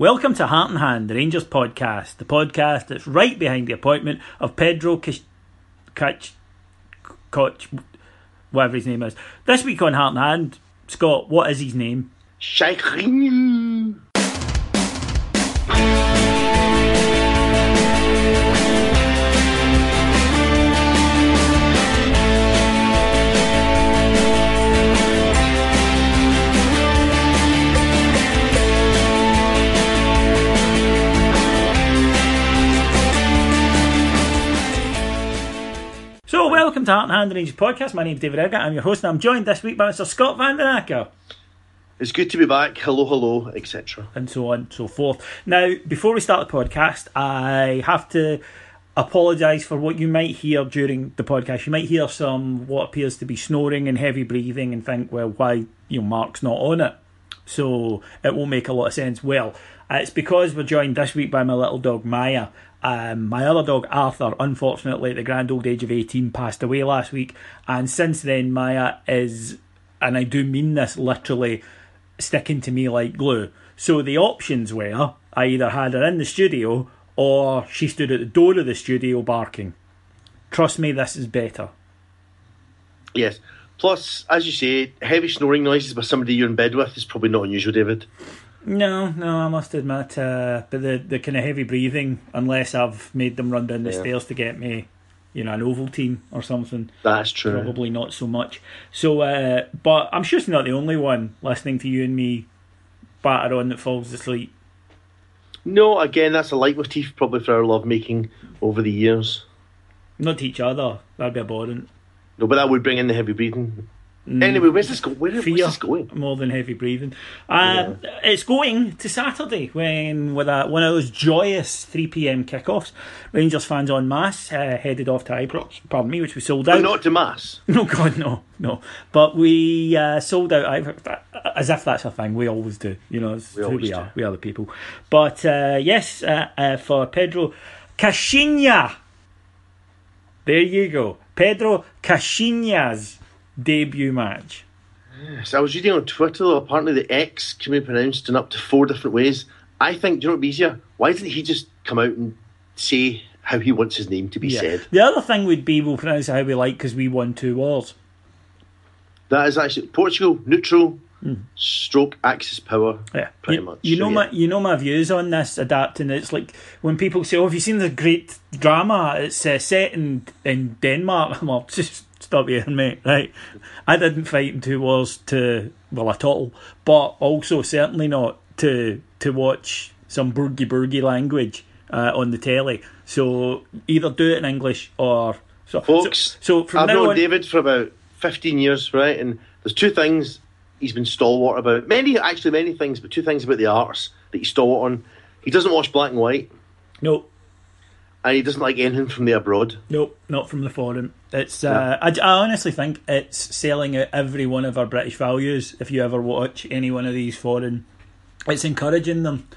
Welcome to Heart and Hand, the Rangers podcast, the podcast that's right behind the appointment of Pedro Kach, Kach, Koch, whatever his name is. This week on Heart and Hand, Scott, what is his name? Shaikhin. Welcome to Heart and Hand, Rangers podcast. My name's David Eggert. I'm your host, and I'm joined this week by Mr. Scott Van Den Acker. It's good to be back. Hello, hello, etc. and so on and so forth. Now, before we start the podcast, I have to apologise for what you might hear during the podcast. You might hear some what appears to be snoring and heavy breathing and think, well, why you know Mark's not on it? So it won't make a lot of sense. Well, it's because we're joined this week by my little dog Maya. Um, my other dog Arthur, unfortunately, at the grand old age of 18, passed away last week, and since then, Maya is, and I do mean this literally, sticking to me like glue. So the options were I either had her in the studio or she stood at the door of the studio barking. Trust me, this is better. Yes. Plus, as you say, heavy snoring noises by somebody you're in bed with is probably not unusual, David. No, no, I must admit, uh, but the the kind of heavy breathing, unless I've made them run down the Yeah. stairs to get me, you know, an Ovaltine or something. That's true. Probably not so much. So, uh, but I'm sure it's not the only one listening to you and me batter on that falls asleep. No, again, that's a leitmotif probably for our lovemaking over the years. Not to each other. That'd be abhorrent. No, but that would bring in the heavy breathing. Anyway, where's this going? Where, where's Mm. This going? more than heavy breathing. Uh, It's going to Saturday when with a, one of those joyous 3 p.m. kickoffs. Rangers fans en masse uh, headed off to Ibrox, pardon me, which we sold out. Oh, not to mass. No, God, no, no. But we uh, sold out Ibrox, as if that's a thing. We always do. You know, We who we do. are. We are the people. But uh, yes, uh, uh, for Pedro Caixinha. There you go. Pedro Caixinha's debut match. So I was reading on Twitter, though, apparently the X can be pronounced in up to four different ways. I think, do you know what would be easier? Why didn't he just come out and say how he wants his name to be said? The other thing would be we'll pronounce it how we like because we won two wars. That is actually Portugal, neutral, stroke, axis power. Yeah, pretty you, much. You know So, my you know my views on this adapting. It's like when people say, "Oh, have you seen the great drama? It's uh, set in in Denmark." I'm just stop here, mate. Right? I didn't fight in two wars to well at all, but also certainly not to to watch some boogie boogie language uh, on the telly. So either do it in English or so. Folks, so, so from I've now known on, David for about 15 years, right? And there's two things he's been stalwart about. Many, actually, many things, but two things about the arts that he's stalwart on. He doesn't watch black and white, no. And he doesn't like anything from the abroad. Nope, not from the foreign. It's. Uh, I, I honestly think it's selling out every one of our British values. If you ever watch any one of these foreign, it's encouraging them.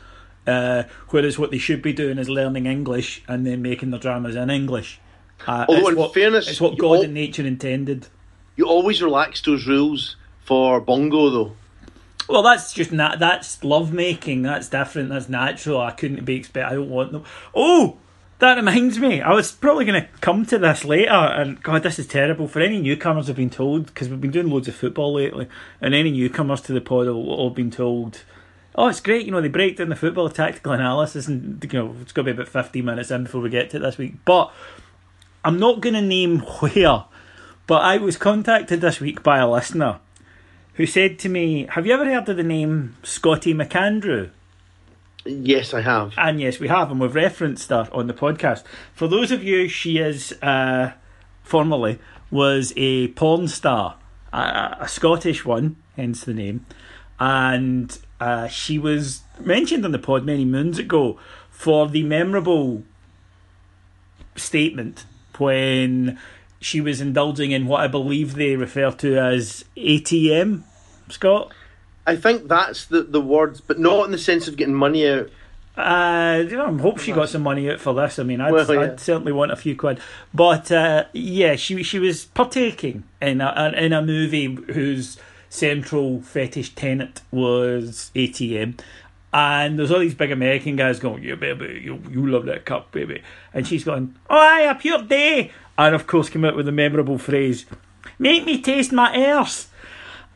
Uh, whereas what they should be doing is learning English and then making their dramas in English. Uh, Although in what, fairness, it's what God all- and nature intended. You always relax those rules for bongo, though. Well, that's just na- that's love making. That's different. That's natural. I couldn't be expect. I don't want them. Oh, that reminds me. I was probably going to come to this later, and God, this is terrible for any newcomers. I've been told because we've been doing loads of football lately, and any newcomers to the pod have all been told. Oh, it's great. You know, they break down the football tactical analysis, and you know it's going to be about fifteen minutes in before we get to it this week. But I'm not going to name where. But I was contacted this week by a listener who said to me, Have you ever heard of the name Scotty McAndrew? Yes, I have. And yes, we have, and we've referenced her on the podcast. For those of you, she is uh, formerly was a porn star, a, a Scottish one, hence the name, and uh, she was mentioned on the pod many moons ago for the memorable statement when she was indulging in what I believe they refer to as ATM, Scott. I think that's the, the words, but not in the sense of getting money out. Uh, I hope she got some money out for this. I mean, I'd, Well, yeah. I'd certainly want a few quid. But uh, yeah, she she was partaking in a in a movie whose central fetish tenet was ATM. And there's all these big American guys going, "Yeah, baby, you you love that cup, baby," and she's going, "Oh, aye, a pure day," and of course came out with the memorable phrase, "Make me taste my arse."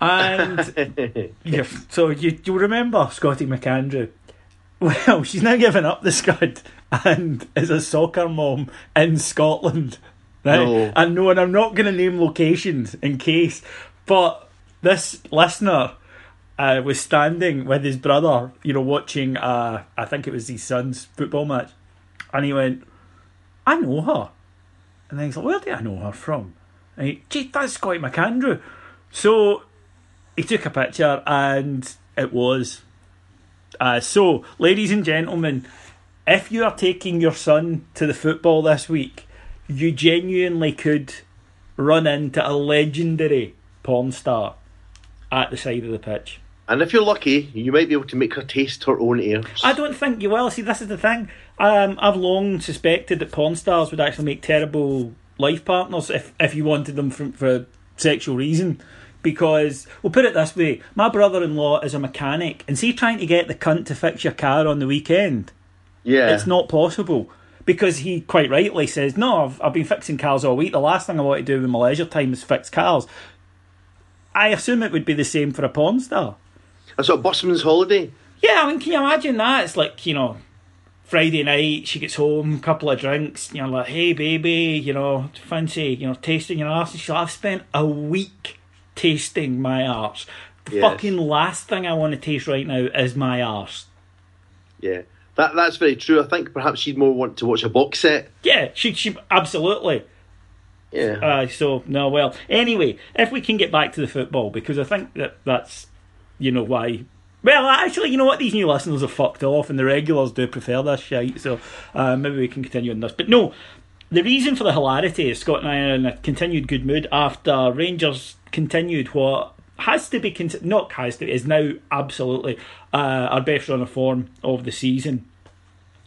And yeah, so you you remember Scotty McAndrew? Well, she's now given up the scud and is a soccer mom in Scotland. Right? No. And no, and I'm not going to name locations in case, but this listener uh, was standing with his brother, you know, watching, uh, I think it was his son's football match. And he went, I know her. And then he's like, Where do I know her from? And he, Gee, that's Scotty McAndrew. So he took a picture and it was. Uh, so, ladies and gentlemen, if you are taking your son to the football this week, you genuinely could run into a legendary porn star at the side of the pitch. And if you're lucky, you might be able to make her taste her own airs. I don't think you will. See, this is the thing. Um, I've long suspected that porn stars would actually make terrible life partners if, if you wanted them for, for a sexual reason. Because, we'll put it this way my brother in law is a mechanic, and see, trying to get the cunt to fix your car on the weekend, yeah. it's not possible. Because he quite rightly says, No, I've, I've been fixing cars all week. The last thing I want to do in my leisure time is fix cars. I assume it would be the same for a porn star. A sort of busman's holiday. Yeah, I mean, can you imagine that? It's like, you know, Friday night, she gets home, couple of drinks, you're like, hey, baby, you know, fancy, you know, tasting your arse. She's like, I've spent a week tasting my arse. The Yes. fucking last thing I want to taste right now is my arse. Yeah. That that's very true. I think perhaps she'd more want to watch a box set. Yeah, she, she, absolutely. Yeah. Uh, so, no, well, anyway, if we can get back to the football, because I think that that's, you know, why. Well, actually, you know what? These new listeners are fucked off, and the regulars do prefer this shite, so uh, maybe we can continue on this. But no, the reason for the hilarity is Scott and I are in a continued good mood after Rangers continued what has to be, con- not has to, be, is now absolutely uh, our best run of form of the season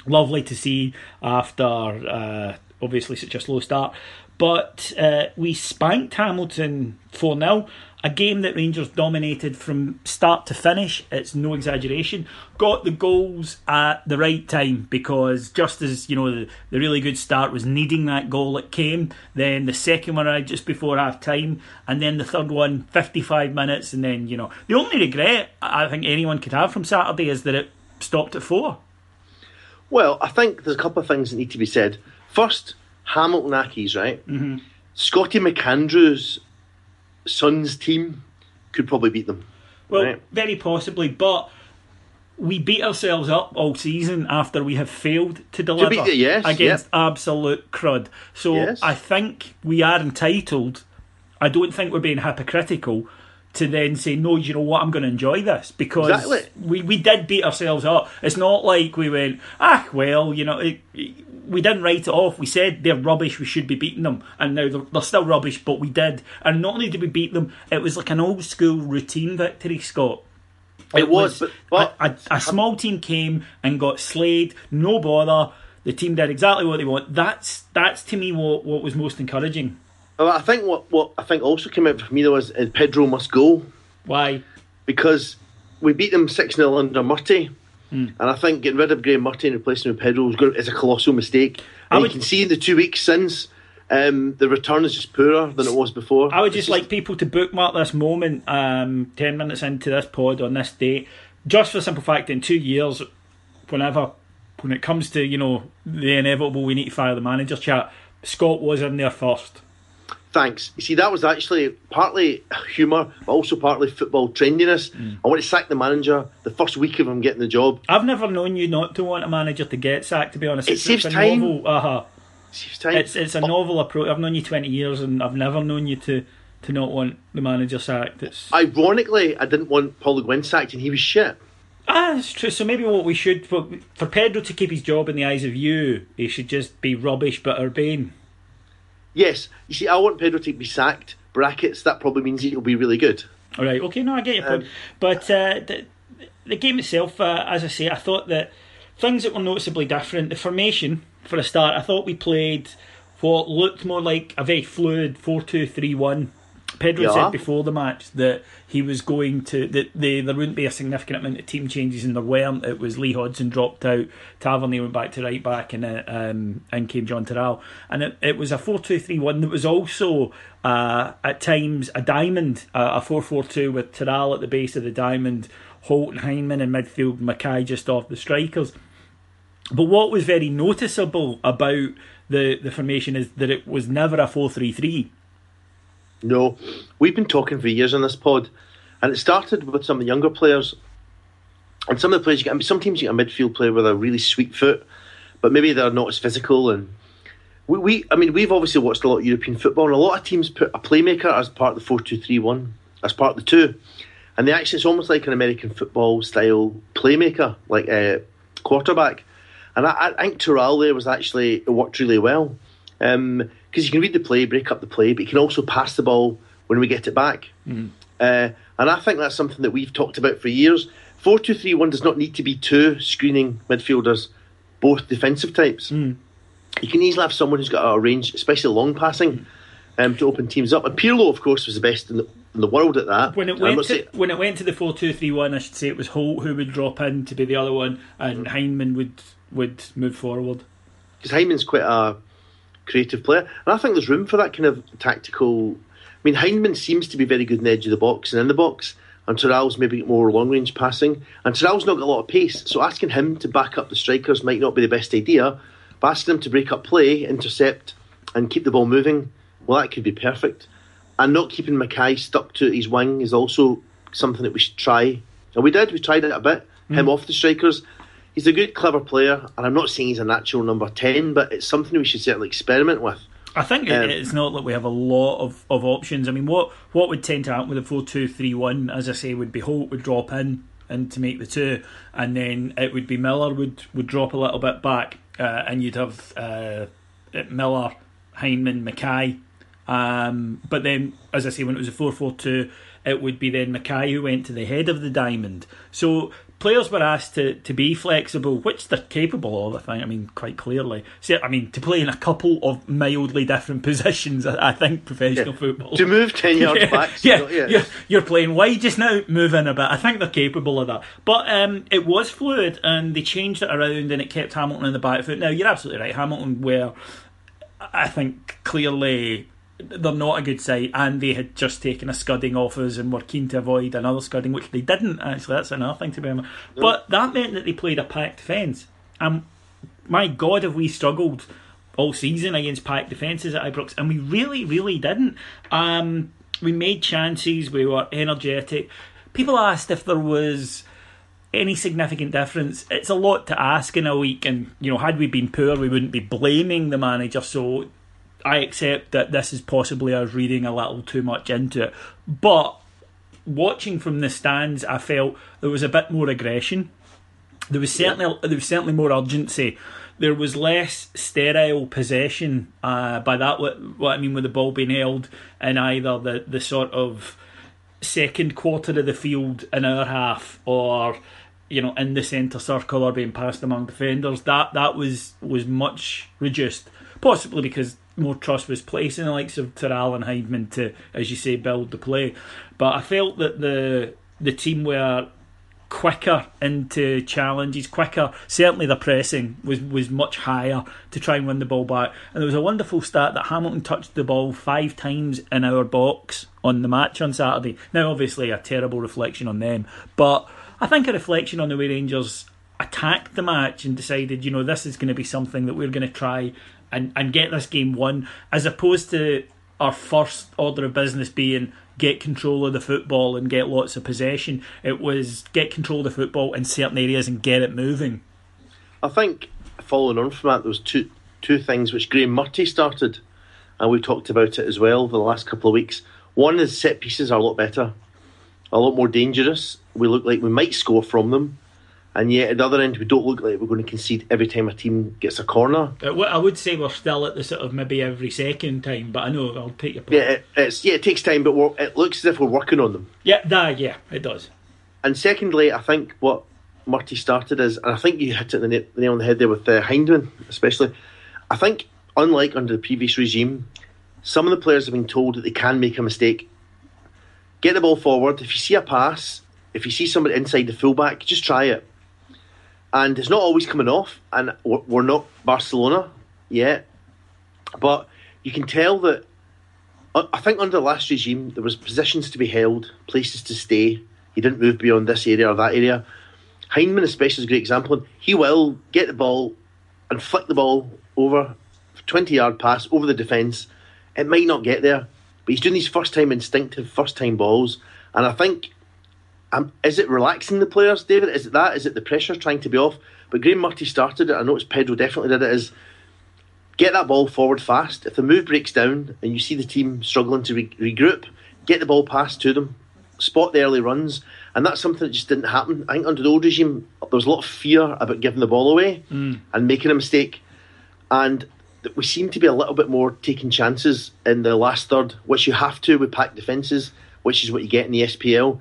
lovely to see after uh, obviously such a slow start. But uh, we spanked Hamilton 4 0, a game that Rangers dominated from start to finish. It's no exaggeration. Got the goals at the right time because just as you know the, the really good start was needing that goal, it came. Then the second one arrived just before half time, and then the third one 55 minutes. And then you know the only regret I think anyone could have from Saturday is that it stopped at four. Well, I think there's a couple of things that need to be said. First, Hamilton Accies, right? Mm-hmm. Scotty McAndrew's son's team could probably beat them. Well, right? very possibly, but we beat ourselves up all season after we have failed to deliver it, yes, against yep. absolute crud. So Yes. I think we are entitled. I don't think we're being hypocritical to then say, no, you know what, I'm going to enjoy this because Exactly. we, we did beat ourselves up. It's not like we went, ah, well, you know, it, we didn't write it off. We said they're rubbish, we should be beating them, and now they're, they're still rubbish, but we did. And not only did we beat them, it was like an old school routine victory, Scott. It was, but- but- a, a, a small team came and got slayed, no bother. The team did exactly what they want. That's that's to me what, what was most encouraging. Well, I think what, what I think also came out for me though was Pedro must go Why? because we beat them 6 0 under Murty. Hmm. And I think getting rid of Graeme Murty and replacing him with Pedro is, a colossal mistake. I And would- you can see in the two weeks since, um, the return is just poorer than it was before. I would It's just like people to bookmark this moment, um, 10 minutes into this pod on this date, just for the simple fact in two years, whenever, when it comes to, you know, the inevitable, we need to fire the manager chat, Scott was in there first. Thanks. You see, that was actually partly humour, but also partly football trendiness. Hmm. I want to sack the manager the first week of him getting the job. I've never known you not to want a manager to get sacked, to be honest. It It's, saves it's time. novel, uh-huh. Saves time. It's it's a novel approach. I've known you twenty years, and I've never known you to, to not want the manager sacked. It's Ironically, I didn't want Paul Le Guen sacked, and he was shit. Ah, that's true. So maybe what we should for, for Pedro to keep his job in the eyes of you, he should just be rubbish but urbane. Yes, you see, I want Pedro to be sacked. Brackets. That probably means he'll be really good. All right. Okay. No, I get your point. Um, but uh, the the game itself, uh, as I say, I thought that things that were noticeably different. The formation, for a start, I thought we played what looked more like a very fluid four-two-three-one. Pedro yeah. said before the match that he was going to that they, there wouldn't be a significant amount of team changes, and there weren't. It was Lee Hodson dropped out, Tavernier went back to right back, and uh, um, and came Jon Toral, and it, it was a four two three one that was also uh, at times a diamond, uh, a four four two with Toral at the base of the diamond, Holt and Hyndman in midfield, McKay just off the strikers. But what was very noticeable about the, the formation is that it was never a 4 3 3. No, we've been talking for years on this pod, and it started with some of the younger players. And some of the players, you get, I mean, some teams you get a midfield player with a really sweet foot, but maybe they're not as physical. And we, we I mean, we've obviously watched a lot of European football, and a lot of teams put a playmaker as part of the 4 2 3 1, as part of the two. And they actually, it's almost like an American football style playmaker, like a quarterback. And I, I think Toral there was actually, it worked really well. Um, Because you can read the play, break up the play, but you can also pass the ball when we get it back. Mm. Uh, and I think that's something that we've talked about for years. 4 2 3 1 does not need to be two screening midfielders, both defensive types. Mm. You can easily have someone who's got a range, especially long passing, um, to open teams up. And Pirlo, of course, was the best in the, in the world at that. When it went to, say, when it went to the four two three one, I should say it was Holt who would drop in to be the other one, and mm. Hyndman would would move forward. Because Hyndman's quite a creative player, and I think there's room for that kind of tactical. I mean, Hyndman seems to be very good in the edge of the box and in the box, and Toral's maybe more long range passing, and Toral's not got a lot of pace, so asking him to back up the strikers might not be the best idea. But asking him to break up play, intercept, and keep the ball moving, well, that could be perfect. And not keeping McKay stuck to his wing is also something that we should try. And we did, we tried it a bit, mm. him off the strikers he's a good, clever player, and I'm not saying he's a natural number ten, but it's something we should certainly experiment with. I think um, it's not that we have a lot of, of options. I mean, what what would tend to happen with a four two three one, as I say, would be Holt would drop in and to make the two, and then it would be Miller would would drop a little bit back, uh, and you'd have uh, Miller, Hyndman, McKay. Um, but then, as I say, when it was a four four two, it would be then McKay who went to the head of the diamond. So players were asked to, to be flexible, which they're capable of, I think. I mean, quite clearly. So, I mean, to play in a couple of mildly different positions, I, I think professional yeah. football. To move 10 yards yeah, back. Yeah, yeah. You're, you're, playing wide just now, move in a bit. I think they're capable of that. But um, it was fluid and they changed it around and it kept Hamilton in the back foot. Now, you're absolutely right. Hamilton were, I think, clearly they're not a good side, and they had just taken a scudding off us and were keen to avoid another scudding, which they didn't actually. That's another thing to be. But that meant that they played a packed defence. And my God, have we struggled all season against packed defences at Ibrox, and we really, really didn't. Um, we made chances. We were energetic. People asked if there was any significant difference. It's a lot to ask in a week, and you know, had we been poor, we wouldn't be blaming the manager. So I accept that this is possibly us reading a little too much into it. But watching from the stands, I felt there was a bit more aggression. There was certainly yeah. there was certainly more urgency. There was less sterile possession. Uh, by that, what, what I mean with the ball being held in either the, the sort of second quarter of the field in our half, or you know in the centre circle, or being passed among defenders. That that was was much reduced, possibly because more trust was placed in the likes of Toral and Hyndman to, as you say, build the play. But I felt that the the team were quicker into challenges, quicker. Certainly, the pressing was was much higher to try and win the ball back. And there was a wonderful stat that Hamilton touched the ball five times in our box on the match on Saturday. Now, obviously, a terrible reflection on them, but I think a reflection on the way Rangers attacked the match and decided, you know, this is going to be something that we're going to try and, and get this game won, as opposed to our first order of business being get control of the football and get lots of possession. It was get control of the football in certain areas and get it moving. I think following on from that, there was two two things which Graeme Murty started, and we talked about it as well the last couple of weeks. One is set pieces are a lot better, a lot more dangerous. We look like we might score from them. And yet at the other end we don't look like we're going to concede every time a team gets a corner. Uh, I would say we're still at the sort of maybe every second time, but I know I'll take your point. Yeah, it, it's yeah, it takes time, but it looks as if we're working on them. Yeah, that, yeah, it does. And secondly, I think what Murty started is, and I think you hit it the nail on the head there with uh, Hyndman, especially. I think, unlike under the previous regime, some of the players have been told that they can make a mistake. Get the ball forward. If you see a pass, if you see somebody inside the fullback, just try it. And it's not always coming off, and we're not Barcelona yet, but you can tell that. I think under the last regime, there was positions to be held, places to stay. He didn't move beyond this area or that area. Hyndman, especially, is a great example. He will get the ball and flick the ball over 20 yard pass over the defence. It might not get there, but he's doing these first time instinctive, first time balls. And I think, um, is it relaxing the players, David? Is it that? Is it the pressure trying to be off? But Graeme Murty started it. I noticed Pedro definitely did it. Is get that ball forward fast. If the move breaks down and you see the team struggling to re- regroup, get the ball passed to them, spot the early runs, and that's something that just didn't happen. I think under the old regime, there was a lot of fear about giving the ball away mm. and making a mistake, and we seem to be a little bit more taking chances in the last third, which you have to with packed defences, which is what you get in the SPL.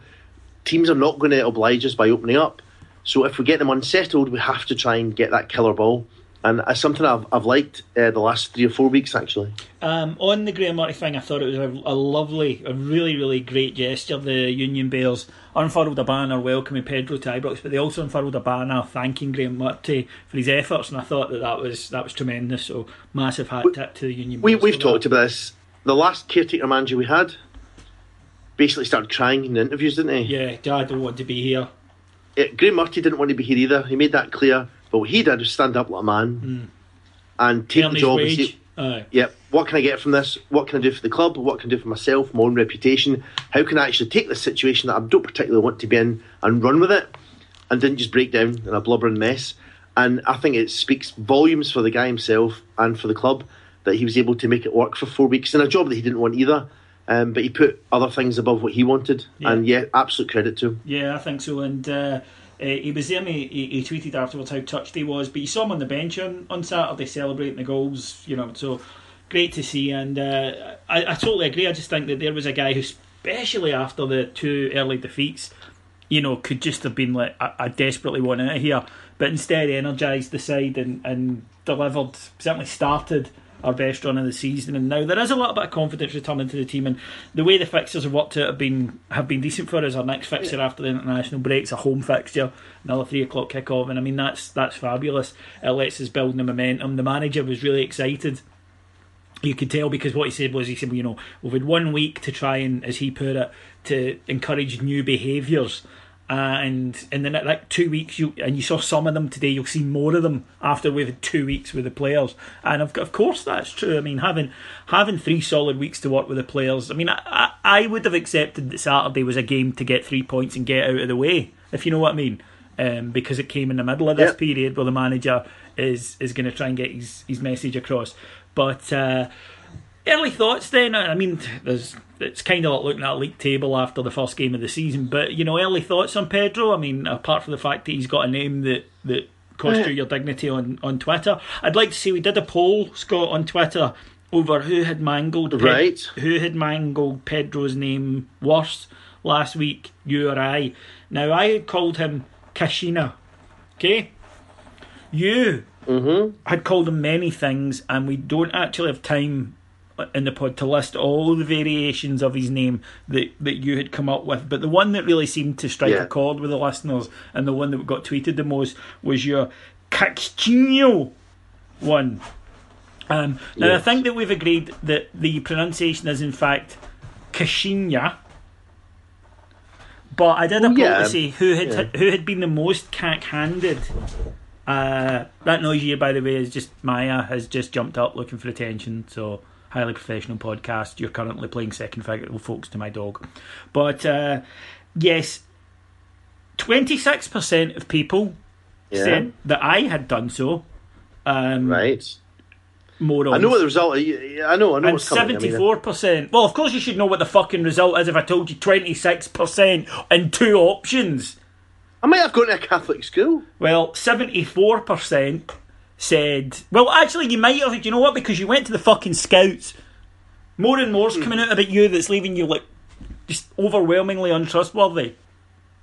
Teams are not going to oblige us by opening up, so if we get them unsettled, we have to try and get that killer ball and it's something I've, I've liked uh, the last three or four weeks actually. Um, on the Graeme Murty thing, I thought it was a, a, lovely, a really, really great gesture. The Union Bears unfurled a banner welcoming Pedro to Ibrox, but they also unfurled a banner thanking Graeme Murty for his efforts, and I thought that that was that was tremendous. So massive hat tip to the Union. We, Bears we've talked that. about this. The last caretaker manager we had basically started crying in the interviews, didn't he? Yeah, I don't want to be here. It, Graeme Murty didn't want to be here either. He made that clear but what he did was stand up like a man mm. and take the job and yeah, what can I get from this? What can I do for the club? What can I do for myself, my own reputation? How can I actually take this situation that I don't particularly want to be in and run with it? And didn't just break down in a blubbering mess. And I think it speaks volumes for the guy himself and for the club that he was able to make it work for four weeks in a job that he didn't want either. Um, but he put other things above what he wanted. Yeah. And yeah, absolute credit to him. Yeah, I think so. And uh, uh, he was there and he, he, tweeted afterwards how touched he was, but you saw him on the bench on, on Saturday celebrating the goals, you know, so great to see. And uh, I, I totally agree. I just think that there was a guy who, especially after the two early defeats, you know, could just have been like, I, I desperately want out here, but instead energised the side and, and delivered, certainly started our best run of the season. And now there is a little bit of confidence returning to the team, and the way the fixtures have worked out have been have been decent for us. Our next fixture after the international break's a home fixture, another three o'clock kick off, and I mean that's that's fabulous. It lets us build the momentum. The manager was really excited. You could tell because what he said was he said, well, you know, we've had one week to try and, as he put it, to encourage new behaviours and in the like two weeks you and you saw some of them today you'll see more of them after we've had two weeks with the players. And of, of course that's true. I mean having having three solid weeks to work with the players i mean I, I would have accepted that saturday was a game to get three points and get out of the way if you know what i mean. Um, because it came in the middle of this yep. period where the manager is is going to try and get his, his message across. But uh, early thoughts then i mean there's it's kind of like looking at a league table after the first game of the season. But you know, early thoughts on Pedro. I mean, apart from the fact that he's got a name that that cost you your dignity on on Twitter, I'd like to see we did a poll, Scott, on Twitter over who had mangled Ped- right who had mangled Pedro's name worse last week, you or I. Now I had called him Kashina. Okay, you mm-hmm. had called him many things, and we don't actually have time in the pod to list all the variations of his name that, that you had come up with. But the one that really seemed to strike yeah. a chord with the listeners and the one that got tweeted the most was your Cachinho one. Um, now, yes. I think that we've agreed that the pronunciation is in fact Kashinya. But I did a poll yeah. to see who had yeah. who had been the most cack-handed. Uh, that noise here, by the way, is just Maya has just jumped up looking for attention. So highly professional podcast. You're currently playing second fiddle, folks, to my dog. But uh, yes, 26% of people yeah. said that I had done so. Um, right. Morons. I know what the result is. I know, I know and seventy-four percent. Well, of course you should know what the fucking result is. If I told you twenty-six percent and two options, I might have gone to a Catholic school. Well, 74% said, well, actually, you might have, you know what? Because you went to the fucking Scouts. More and more's coming out about you that's leaving you, like, just overwhelmingly untrustworthy.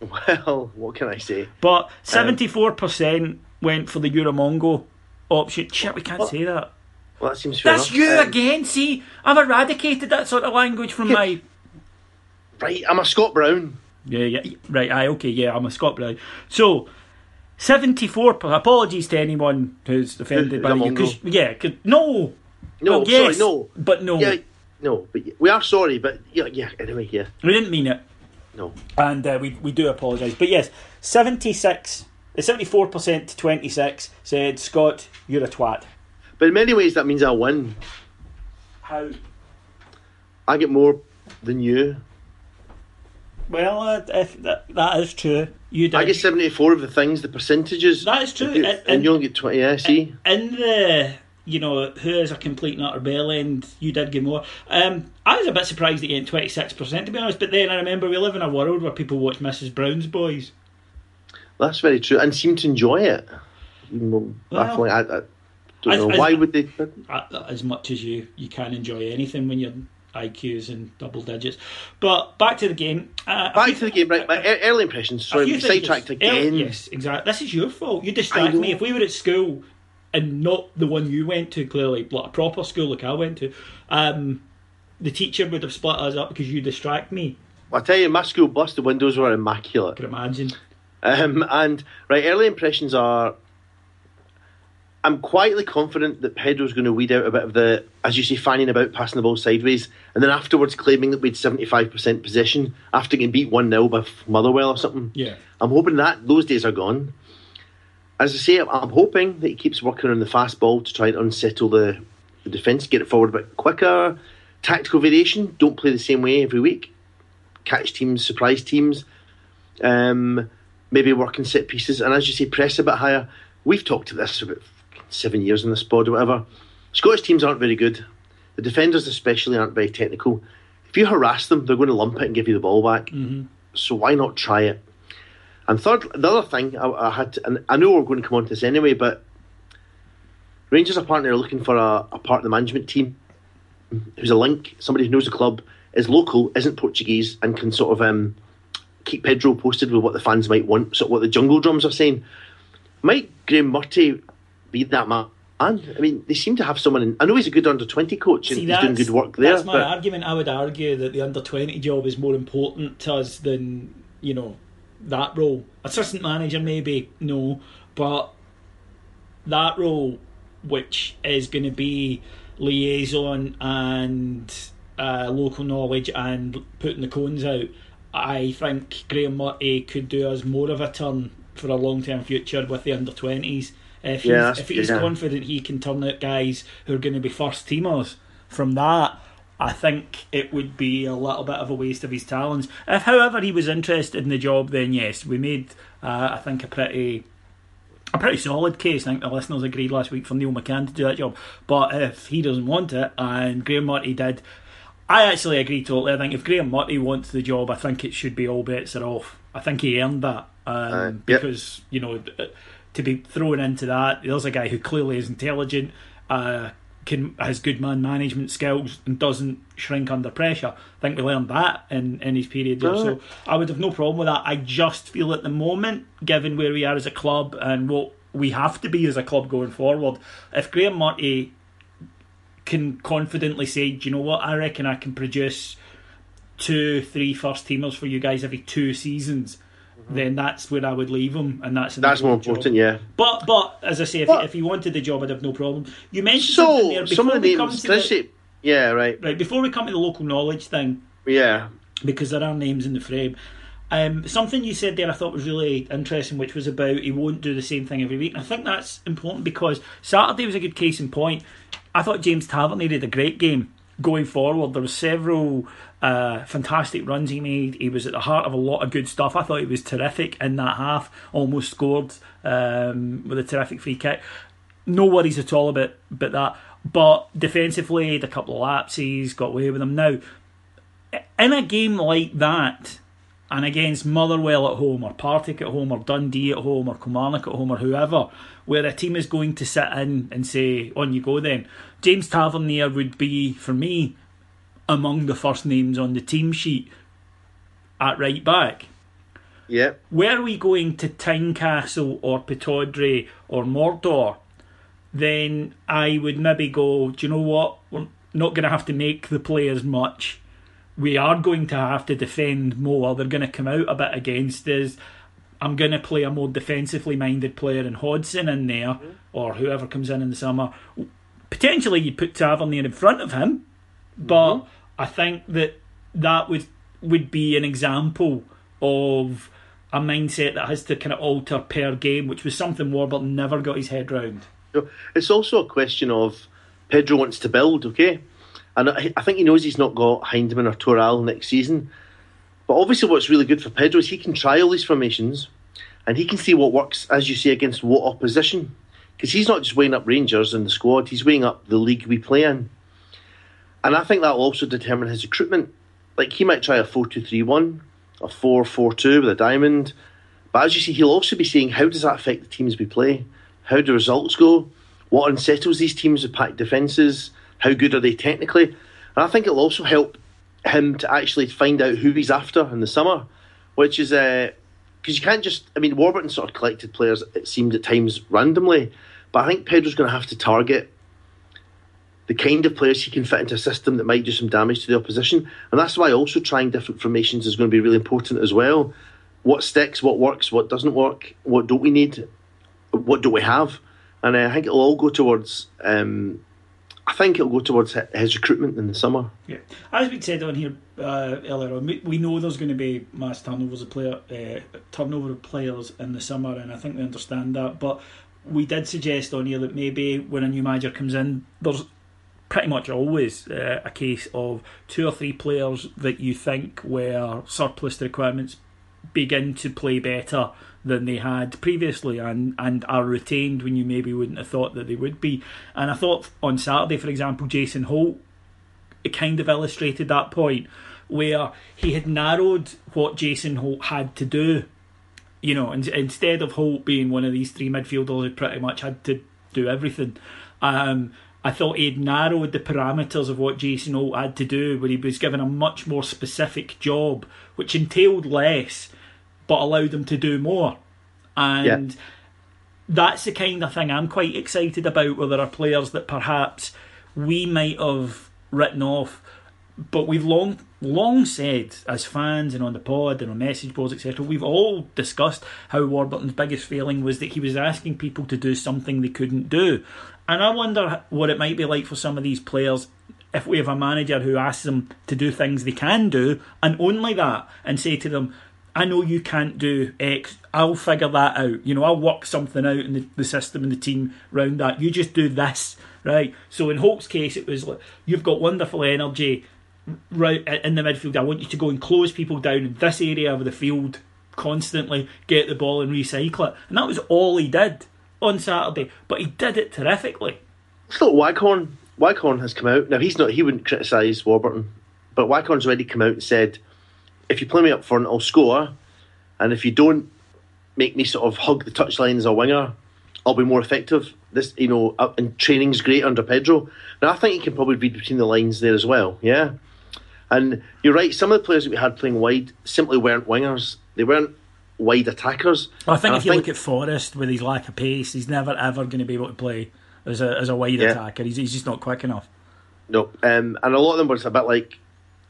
Well, what can I say? But 74% went for the Euramongo option. Shit, we can't What? say that. Well, that seems fair That's enough. you Um, again. See, I've eradicated that sort of language from my. Right, I'm a Scott Brown. Yeah, yeah, right. I okay, yeah. I'm a Scott Brown. So, seventy-four. Apologies to anyone who's offended by The you. Mongo. Cause, no. No, Well, yes, sorry, no. but no. Yeah, no, but we are sorry, but yeah, yeah. Anyway, yeah, We didn't mean it, no. and uh, we we do apologise. But yes, seventy-six. Seventy-four percent to twenty-six said Scott, you're a twat. But in many ways, that means I win. How? I get more than you. Well, uh, if that, that is true. You did. I get 74 of the things, the percentages. That is true, And, and- and you only get 20. Yeah, see? in the you know who is a complete and utter bell end you did get more um, I was a bit surprised at getting 26% to be honest but then I remember we live in a world where people watch Mrs Brown's Boys That's very true. And seem to enjoy it. Well, I, I don't as- know. as- Why would they? As much as you you can enjoy anything when your IQ's in double digits but back to the game uh, Back few- to the game, right? My early impressions. Sorry, we sidetracked again. Yes exactly this is your fault you distract me if we were at school and not the one you went to clearly like a proper school like I went to um, the teacher would have split us up because you distract me I tell you, my school bus, the windows were immaculate. could imagine Um, and right, early impressions are. I'm quietly confident that Pedro's going to weed out a bit of the, as you say, fanning about, passing the ball sideways, and then afterwards claiming that we'd 75% possession after getting beat 1 0 by Motherwell or something. yeah I'm hoping that those days are gone. As I say, I'm hoping that he keeps working on the fast ball to try and unsettle the, the defence, get it forward a bit quicker. Tactical variation, don't play the same way every week. Catch teams, surprise teams. Um, maybe work in set pieces. And as you say, press a bit higher. We've talked to this about seven years in this pod or whatever. Scottish teams aren't very good. The defenders, especially, aren't very technical. If you harass them, they're going to lump it and give you the ball back. So why not try it? And third, the other thing I, I had, to, and I know we're going to come on to this anyway, but Rangers apparently are looking for a, a part of the management team who's a link, somebody who knows the club, is local, isn't Portuguese, and can sort of um, keep Pedro posted with what the fans might want, sort of what the jungle drums are saying. Might Graeme Murty be that man? I mean, they seem to have someone in. I know he's a good under 20 coach and See, he's doing good work there. That's my but argument. I would argue that the under twenty job is more important to us than you know that role. Assistant manager, maybe no, but that role, which is going to be liaison and uh, local knowledge and putting the cones out, I think Graeme Murty could do us more of a turn for a long term future with the under twenties. If he's, Yeah, that's- if he's yeah. confident he can turn out guys who are going to be first teamers from that, I think it would be a little bit of a waste of his talents. If, however, he was interested in the job, then yes, we made, uh, I think, a pretty. A pretty solid case. I think the listeners agreed last week for Neil McCann to do that job. But if he doesn't want it, and Graeme Murty did, I actually agree totally. I think if Graeme Murty wants the job, I think it should be all bets are off. I think he earned that um, Aye, yep. because you know to be thrown into that. There's a guy who clearly is intelligent, uh, can has good man management skills, and doesn't shrink under pressure. I think we learned that in, in his period there. So I would have no problem with that. I just feel at the moment, given where we are as a club and what we have to be as a club going forward, if Graeme Murty can confidently say, Do you know what, I reckon I can produce two, three first teamers for you guys every two seasons. Then that's where I would leave him, and that's that's more job. important, yeah. But but as I say, if, But- if he wanted the job, I'd have no problem. You mentioned something So, there some of the names. to Can I the, yeah, right. right before we come to the local knowledge thing, Yeah. because there are names in the frame. Um, something you said there I thought was really interesting, which was about he won't do the same thing every week. And I think that's important because Saturday was a good case in point. I thought James Tavernier did a great game going forward. There were several fantastic runs he made. He was at the heart of a lot of good stuff. I thought he was terrific in that half. Almost scored um, with a terrific free kick. No worries at all about about that. But defensively, had a couple of lapses, got away with them. Now, in a game like that, and against Motherwell at home, or Partick at home, or Dundee at home, or Kilmarnock at home, or whoever, where a team is going to sit in and say, on you go then. James Tavernier would be, for me, among the first names on the team sheet at right back. Yeah. Were we going to Tynecastle or Pittodrie or Mordor, then I would maybe go, do you know what? We're not going to have to make the play as much. We are going to have to defend more. They're going to come out a bit against us. I'm going to play a more defensively minded player in Hodson in there, mm-hmm. or whoever comes in in the summer. Potentially, you put Tavernier in front of him, but mm-hmm. I think that that would would be an example of a mindset that has to kind of alter per game, which was something Warburton never got his head round. It's also a question of Pedro wants to build, okay? And I think he knows he's not got Hyndman or Toral next season. But obviously, what's really good for Pedro is he can try all these formations and he can see what works, as you say, against what opposition. Because he's not just weighing up Rangers in the squad, he's weighing up the league we play in. And I think that will also determine his recruitment. Like, he might try a 4 2 3 1 a 4 4 2 with a diamond. But as you see, he'll also be seeing how does that affect the teams we play? How do results go? What unsettles these teams with packed defences? How good are they technically? And I think it'll also help him to actually find out who he's after in the summer, which is because uh, you can't just. I mean, Warburton sort of collected players. It seemed at times randomly, but I think Pedro's going to have to target the kind of players he can fit into a system that might do some damage to the opposition. And that's why also trying different formations is going to be really important as well. What sticks, what works, what doesn't work, what don't we need, what do we have? And uh, I think it'll all go towards. Um, I think it'll go towards his recruitment in the summer. Yeah, as we said on here uh, earlier on, we know there's going to be mass turnovers of player uh, turnover of players in the summer, and I think we understand that. But we did suggest on here that maybe when a new manager comes in, there's pretty much always uh, a case of two or three players that you think were surplus to requirements begin to play better than they had previously and, and are retained when you maybe wouldn't have thought that they would be. And I thought on Saturday, for example, Jason Holt it kind of illustrated that point where he had narrowed what Jason Holt had to do. You know, and, instead of Holt being one of these three midfielders who pretty much had to do everything, um, I thought he'd narrowed the parameters of what Jason Holt had to do, where he was given a much more specific job, which entailed less, but allowed him to do more. And yeah. that's the kind of thing I'm quite excited about, where there are players that perhaps we might have written off, but we've long long said as fans and on the pod and on message boards etc we've all discussed how Warburton's biggest failing was that he was asking people to do something they couldn't do and I wonder what it might be like for some of these players if we have a manager who asks them to do things they can do and only that and say to them, I know you can't do X, I'll figure that out. You know, I'll work something out in the, the system and the team around that. You just do this, right? So in Holt's case, it was like, you've got wonderful energy right in the midfield. I want you to go and close people down in this area of the field constantly, get the ball and recycle it. And that was all he did on Saturday, but he did it terrifically. So Waghorn, Waghorn has come out now. He's not. He wouldn't criticise Warburton, but Waghorn's already come out and said, "If you play me up front, I'll score, and if you don't make me sort of hug the touchline as a winger, I'll be more effective." This, you know, and training's great under Pedro. Now I think he can probably read between the lines there as well. Yeah, and you're right. Some of the players that we had playing wide simply weren't wingers. They weren't wide attackers. Well, I think and if I you think, look at Forrest with his lack of pace, he's never ever going to be able to play as a as a wide yeah. attacker. He's, he's just not quick enough. No, um, and a lot of them were a bit like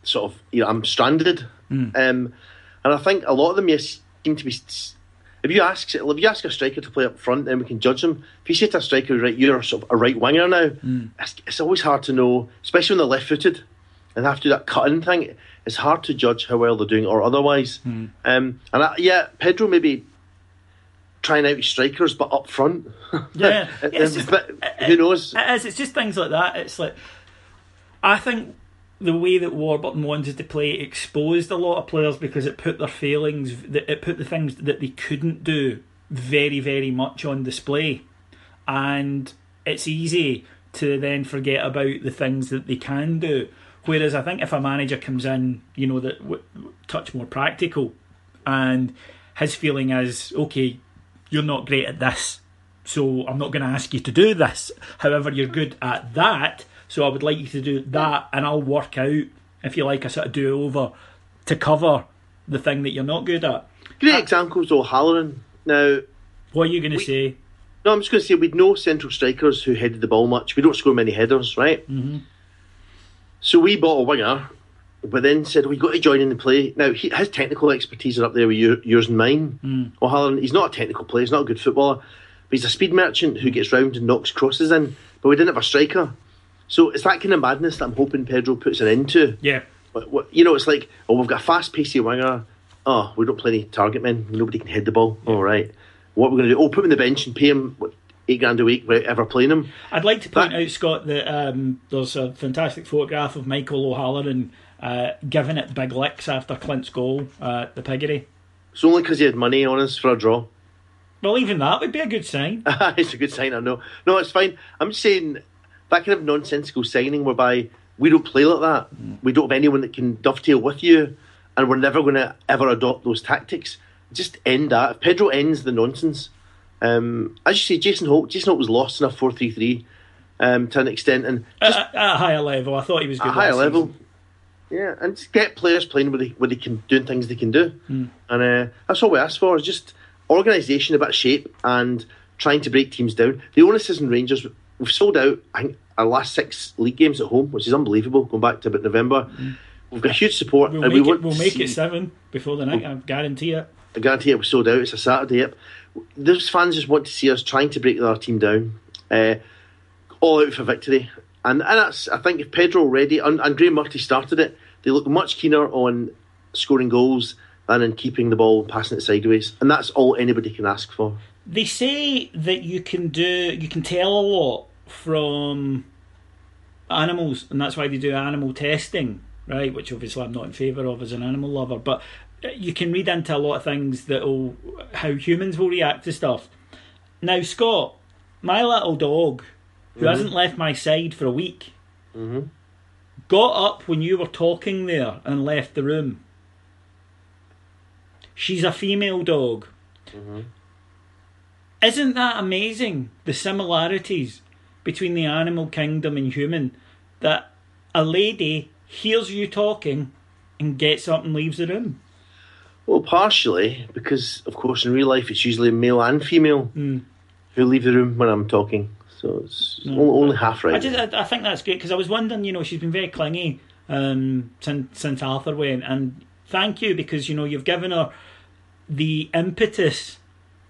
sort of you know I'm stranded, mm. um, and I think a lot of them yes seem to be. If you ask if you ask a striker to play up front, then we can judge him. If you say to a striker, right, you're sort of a right winger now, mm. it's, it's always hard to know, especially when they're left footed and have to do that cutting thing it's hard to judge how well they're doing or otherwise. Mm. Um, and I, yeah, Pedro maybe trying out strikers, but up front. Yeah, just, but who knows? It is. It's just things like that. It's like I think the way that Warburton wanted to play exposed a lot of players because it put their failings, it put the things that they couldn't do very, very much on display, and it's easy to then forget about the things that they can do. Whereas I think if a manager comes in, you know, that w- touch more practical, and his feeling is okay, you're not great at this, so I'm not going to ask you to do this. However, you're good at that, so I would like you to do that, and I'll work out if you like a sort of do over to cover the thing that you're not good at. Great examples, O'Halloran. Now, What are you going to say? no, I'm just going to say we'd no central strikers who headed the ball much. We don't score many headers, right? Mm-hmm. So we bought a winger, but then said we got to join in the play. Now he, his technical expertise are up there with your, yours and mine. Mm. O'Halloran, he's not a technical player. He's not a good footballer, but he's a speed merchant who gets round and knocks crosses in. But we didn't have a striker, so it's that kind of madness that I'm hoping Pedro puts an end to. Yeah. You know, it's like, oh, we've got a fast pacey winger. Oh, we don't play any target men. Nobody can head the ball. All right. What we're going to do? Oh, put him in the bench and pay him what, eight grand a week without ever playing him. I'd like to point That- out, Scott, that um, there's a fantastic photograph of Michael O'Halloran uh, giving it big licks after Clint's goal at the Piggery. It's only because he had money on us for a draw. Well, even that would be a good sign. it's a good sign, I know. No, it's fine. I'm just saying that kind of nonsensical signing whereby we don't play like that. We don't have anyone that can dovetail with you, and we're never going to ever adopt those tactics. Just end that. If Pedro ends the nonsense, um, as you say, Jason Holt. Jason Holt was lost in a four-three-three um, to an extent, and just At, at a higher level, I thought he was good. at a higher level. Yeah, and just get players playing where they where they can doing things they can do, Hmm. and uh, that's all we ask for is just organisation, a bit of shape, and trying to break teams down. The onus is on Rangers. We've sold out. I think our last six league games at home, which is unbelievable. Going back to about November, we've got huge support. We'll and make we it. We'll make it seven before the night. I guarantee it. I guarantee it was sold out. It's a Saturday. Yep. Those fans just want to see us trying to break our team down, uh, all out for victory. And and that's I think if Pedro already and, and Graeme Murty started it, they look much keener on scoring goals than in keeping the ball and passing it sideways. And that's all anybody can ask for. They say that you can do. You can tell a lot from animals, and that's why they do animal testing, right? Which obviously I'm not in favour of as an animal lover, but you can read into a lot of things that'll how humans will react to stuff. Now, Scott, my little dog, who mm-hmm. hasn't left my side for a week, mm-hmm. got up when you were talking there and left the room. She's a female dog. Mm-hmm. Isn't that amazing? The similarities between the animal kingdom and human. That a lady hears you talking and gets up and leaves the room. Well, partially because of course in real life it's usually male and female Hmm. who leave the room when I'm talking. So it's only, only half right. I just I, I think that's great because I was wondering, you know, she's been very clingy um, since since Arthur went, and thank you because you know you've given her the impetus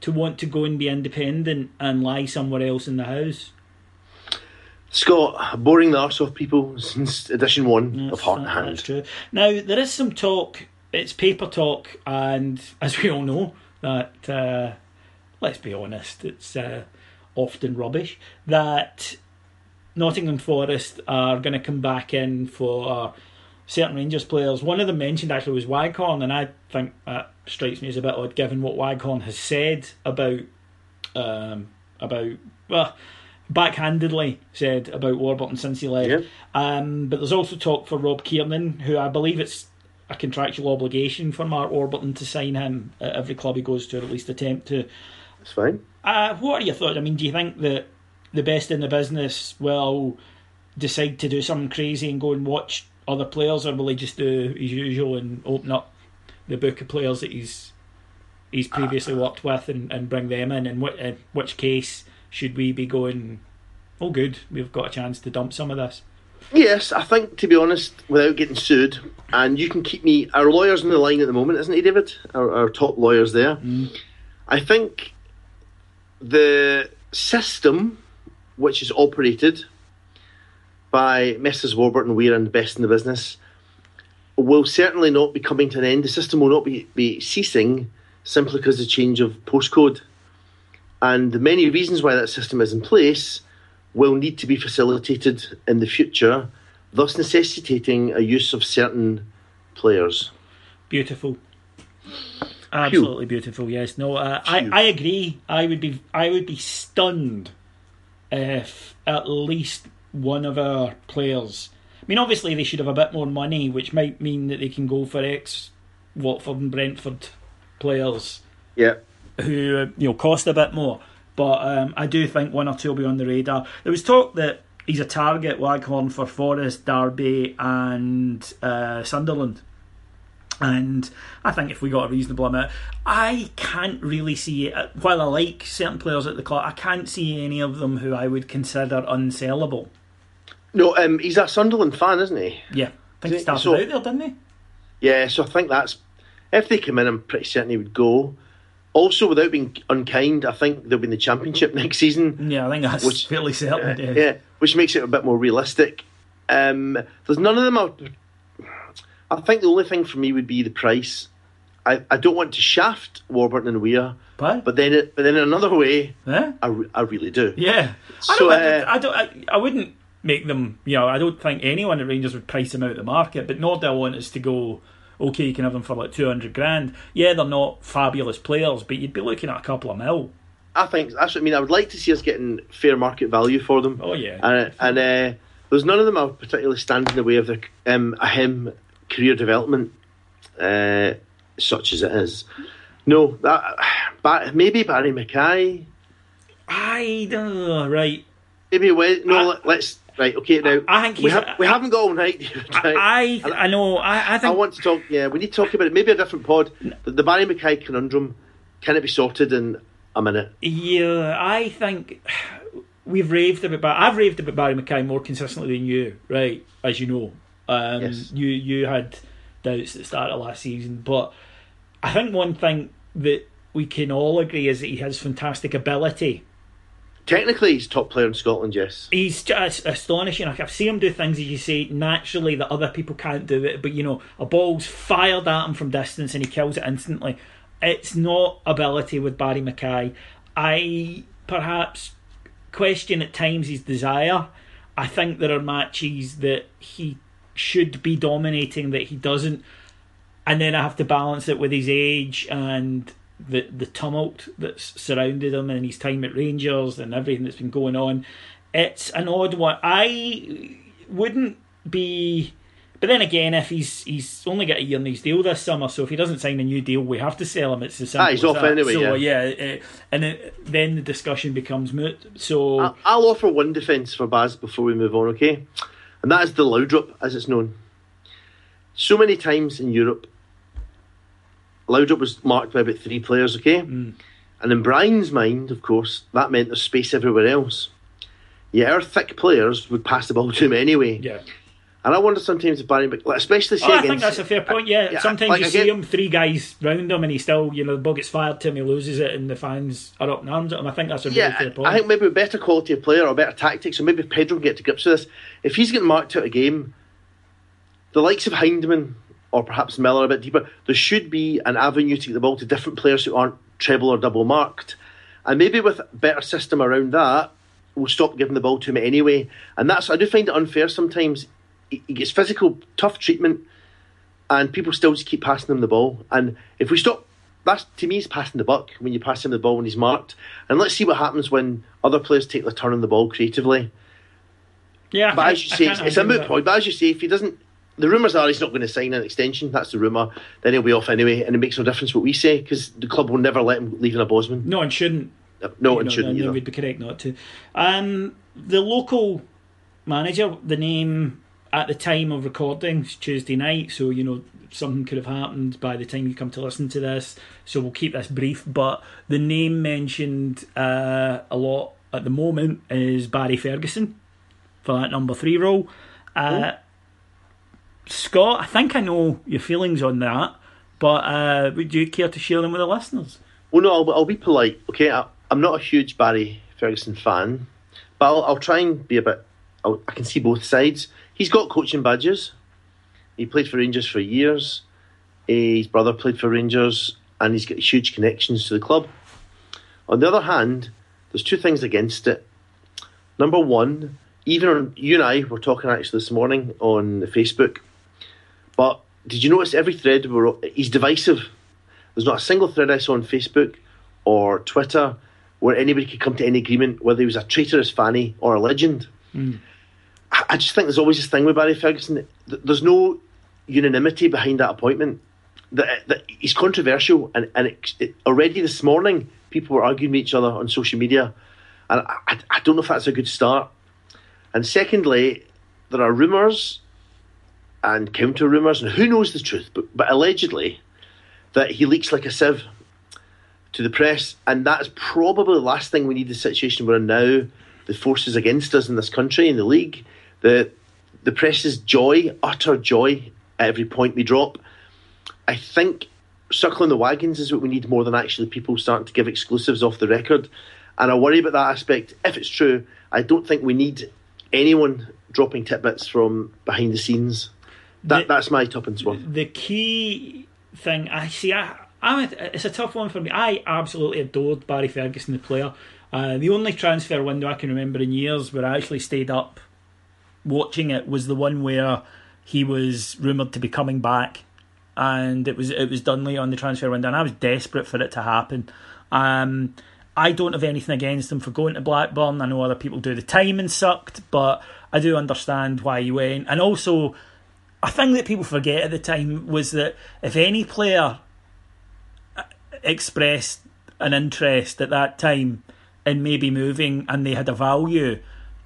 to want to go and be independent and lie somewhere else in the house. Scott, boring the arse off people since edition one of Heart and Hand. That's true. Now there is some talk. It's paper talk, and as we all know, that uh, let's be honest, it's uh, often rubbish. That Nottingham Forest are going to come back in for certain Rangers players. One of them mentioned actually was Waghorn, and I think that strikes me as a bit odd given what Waghorn has said about um, about well backhandedly said about Warburton since he left. Yeah. Um, but there's also talk for Rob Kiernan, who I believe it's a contractual obligation for Mark Warburton to sign him at every club he goes to, or at least attempt to. That's fine. Uh, what are your thoughts? I mean, do you think that the best in the business will decide to do something crazy and go and watch other players, or will he just do his usual and open up the book of players that he's he's previously worked with and, and bring them in? In, wh- in which case should we be going? Oh, good, we've got a chance to dump some of this. Yes, I think to be honest, without getting sued, and you can keep me. Our lawyer's in the line at the moment, isn't he, David? Our, our top lawyers there. Mm. I think the system which is operated by Messrs. Warburton Weir and the best in the business will certainly not be coming to an end. The system will not be, be ceasing simply because of the change of postcode. And the many reasons why that system is in place will need to be facilitated in the future, thus necessitating a use of certain players. Beautiful. Absolutely beautiful. Yes. No. Uh, I I agree. I would be I would be stunned if at least one of our players. I mean, obviously they should have a bit more money, which might mean that they can go for ex Watford and Brentford players Yeah. who uh, you know cost a bit more. But um, I do think one or two will be on the radar. There was talk that he's a target Waghorn for Forest, Derby, and uh, Sunderland. And I think if we got a reasonable amount, I can't really see it. While I like certain players at the club, I can't see any of them who I would consider unsellable. No, um, he's a Sunderland fan, isn't he? Yeah, I think he started so- out there, didn't he? Yeah, so I think that's if they come in, I'm pretty certain he would go. Also, without being unkind, I think they'll be in the championship next season. Yeah, I think that's Which- fairly certain. Uh, yeah, which makes it a bit more realistic. Um, there's none of them. Are, I think the only thing for me would be the price. I, I don't want to shaft Warburton and Weir, But, but then it, but then in another way, yeah. I, I really do. Yeah, I So, don't. uh, I, I don't. I, I wouldn't make them. You know, I don't think anyone at Rangers would price them out of the market. But nor do I want us to go. Okay, you can have them for like two hundred grand. Yeah, they're not fabulous players, but you'd be looking at a couple of mil. I think that's what I mean. I would like to see us getting fair market value for them. Oh yeah, and and uh, there's none of them are particularly stand in the way of the um, a him career development, uh, such as it is. No, that but maybe Barrie McKay. I don't know. Right, Maybe we, no. I- let's right. Okay, now I think we, have, we haven't got all night. I I, I know. I I I want to talk. Yeah, we need to talk about it. Maybe a different pod. The, the Barrie McKay conundrum. Can it be sorted in a minute? Yeah, I think we've raved about. Bar- I've raved about Barrie McKay more consistently than you, right? As you know, um, Yes. you you had doubts at the start of last season, but I think one thing that we can all agree is that he has fantastic ability. Technically, he's top player in Scotland. Yes. He's just astonishing. I've seen him do things, as you say, naturally that other people can't do it. But you know, a ball's fired at him from distance and he kills it instantly. It's not ability with Barrie McKay. I perhaps question at times his desire. I think there are matches that he should be dominating that he doesn't, and then I have to balance it with his age and the the tumult that's surrounded him and his time at Rangers and everything that's been going on. It's an odd one. I wouldn't be. But then again, if he's he's only got a year in his deal this summer, so if he doesn't sign a new deal, we have to sell him. It's the simple Ah, he's off that. anyway, So yeah. yeah, uh, and it, then the discussion becomes moot. So I- I'll offer one defence for Baz before we move on, okay? And that is the Laudrup, as it's known. So many times in Europe, Laudrup was marked by about three players, okay? Hmm. And in Brian's mind, of course, that meant there's space everywhere else. Yeah, our thick players would pass the ball to him anyway. yeah. And I wonder sometimes if Barry, like, especially say Oh, I think that's a fair point. Yeah, yeah, sometimes like, you I see him, three guys round him, and he still, you know, the ball gets fired to him, he loses it, and the fans are up in arms at him. I think that's a really fair point. I think maybe with better quality of player or better tactics, or maybe Pedro can get to grips with this. If he's getting marked out a game, the likes of Hyndman or perhaps Miller a bit deeper, there should be an avenue to get the ball to different players who aren't treble or double marked. And maybe with a better system around that, we'll stop giving the ball to him anyway. And that's I do find it unfair sometimes. He gets physical, tough treatment, and people still just keep passing him the ball. And if we stop, that's to me is passing the buck when you pass him the ball when he's marked. And let's see what happens when other players take the turn on the ball creatively. yeah, But as you say, it's, it's a moot point. But as you say, if he doesn't, the rumours are he's not going to sign an extension. That's the rumour. Then he'll be off anyway, and it makes no difference what we say because the club will never let him leave in a Bosman. No, and shouldn't. No, you and shouldn't either. we'd be correct not to. Um, the local manager, the name at the time of recording is Tuesday night, so you know something could have happened by the time you come to listen to this. So we'll keep this brief. But the name mentioned uh, a lot at the moment is Barry Ferguson for that number three role. Uh, Scott, I think I know your feelings on that, but uh, would you care to share them with the listeners? Well, no, I'll, I'll be polite. Okay, I, I'm not a huge Barry Ferguson fan, but I'll, I'll try and be a bit. I'll, I can see both sides. He's got coaching badges. He played for Rangers for years. His brother played for Rangers, and he's got huge connections to the club. On the other hand, there's two things against it. Number one, even you and I were talking actually this morning on Facebook, but did you notice every thread were he's divisive? There's not a single thread I saw on Facebook or Twitter where anybody could come to any agreement whether he was a traitorous fanny or a legend. Hmm. I, I just think there's always this thing with Barry Ferguson. th- There's no unanimity behind that appointment. that, that he's controversial, and and it, it, already this morning people were arguing with each other on social media, and I, I don't know if that's a good start. And secondly, there are rumours and counter rumours, and who knows the truth, but, but allegedly that he leaks like a sieve to the press, and that's probably the last thing we need. The situation we're in now, the forces against us in this country, in the league, the the press's joy, utter joy at every point we drop. I think circling the wagons is what we need more than actually people starting to give exclusives off the record. And I worry about that aspect. If it's true, I don't think we need anyone dropping tidbits from behind the scenes. That the, that's my top tuppence worth. The key thing I see, I, I'm a, it's a tough one for me. I absolutely adored Barry Ferguson, the player. Uh, the only transfer window I can remember in years where I actually stayed up watching it was the one where he was rumoured to be coming back, and it was it was Dunley on the transfer window, and I was desperate for it to happen. Um, I don't have anything against him for going to Blackburn. I know other people do. The timing sucked, but I do understand why he went. And also, a thing that people forget at the time was that if any player uh, expressed an interest at that time in maybe moving and they had a value,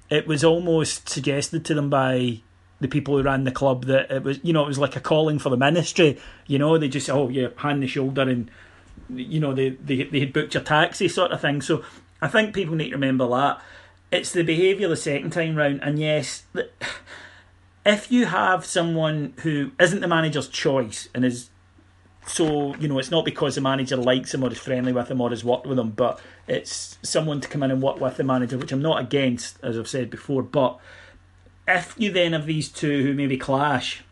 it was almost suggested to them by the people who ran the club that it was, you know, it was like a calling for the ministry. You know, they just, oh, yeah, hand the shoulder and, you know, they, they, they had booked your taxi sort of thing. So I think people need to remember that. It's the behaviour the second time round. And yes, if you have someone who isn't the manager's choice and is so you know it's not because the manager likes him or is friendly with him or has worked with him, but it's someone to come in and work with the manager, which I'm not against, as I've said before. But if you then have these two who maybe clash,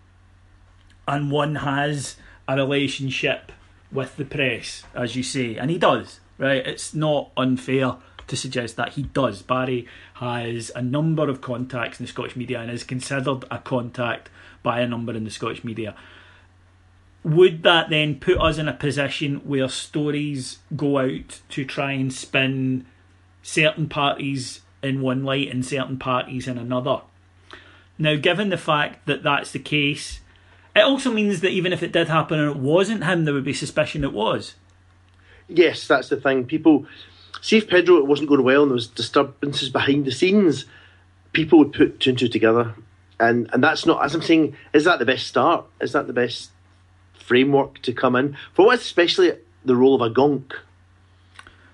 and one has a relationship with the press, as you say, and he does, right? It's not unfair to suggest that he does. Barry has a number of contacts in the Scottish media and is considered a contact by a number in the Scottish media would that then put us in a position where stories go out to try and spin certain parties in one light and certain parties in another? Now, given the fact that that's the case, it also means that even if it did happen and it wasn't him, there would be suspicion it was. Yes, that's the thing. People see if Pedro it wasn't going well and there was disturbances behind the scenes, people would put two and two together. And and that's not as I'm saying, is that the best start? Is that the best framework to come in for what, especially the role of a gonk.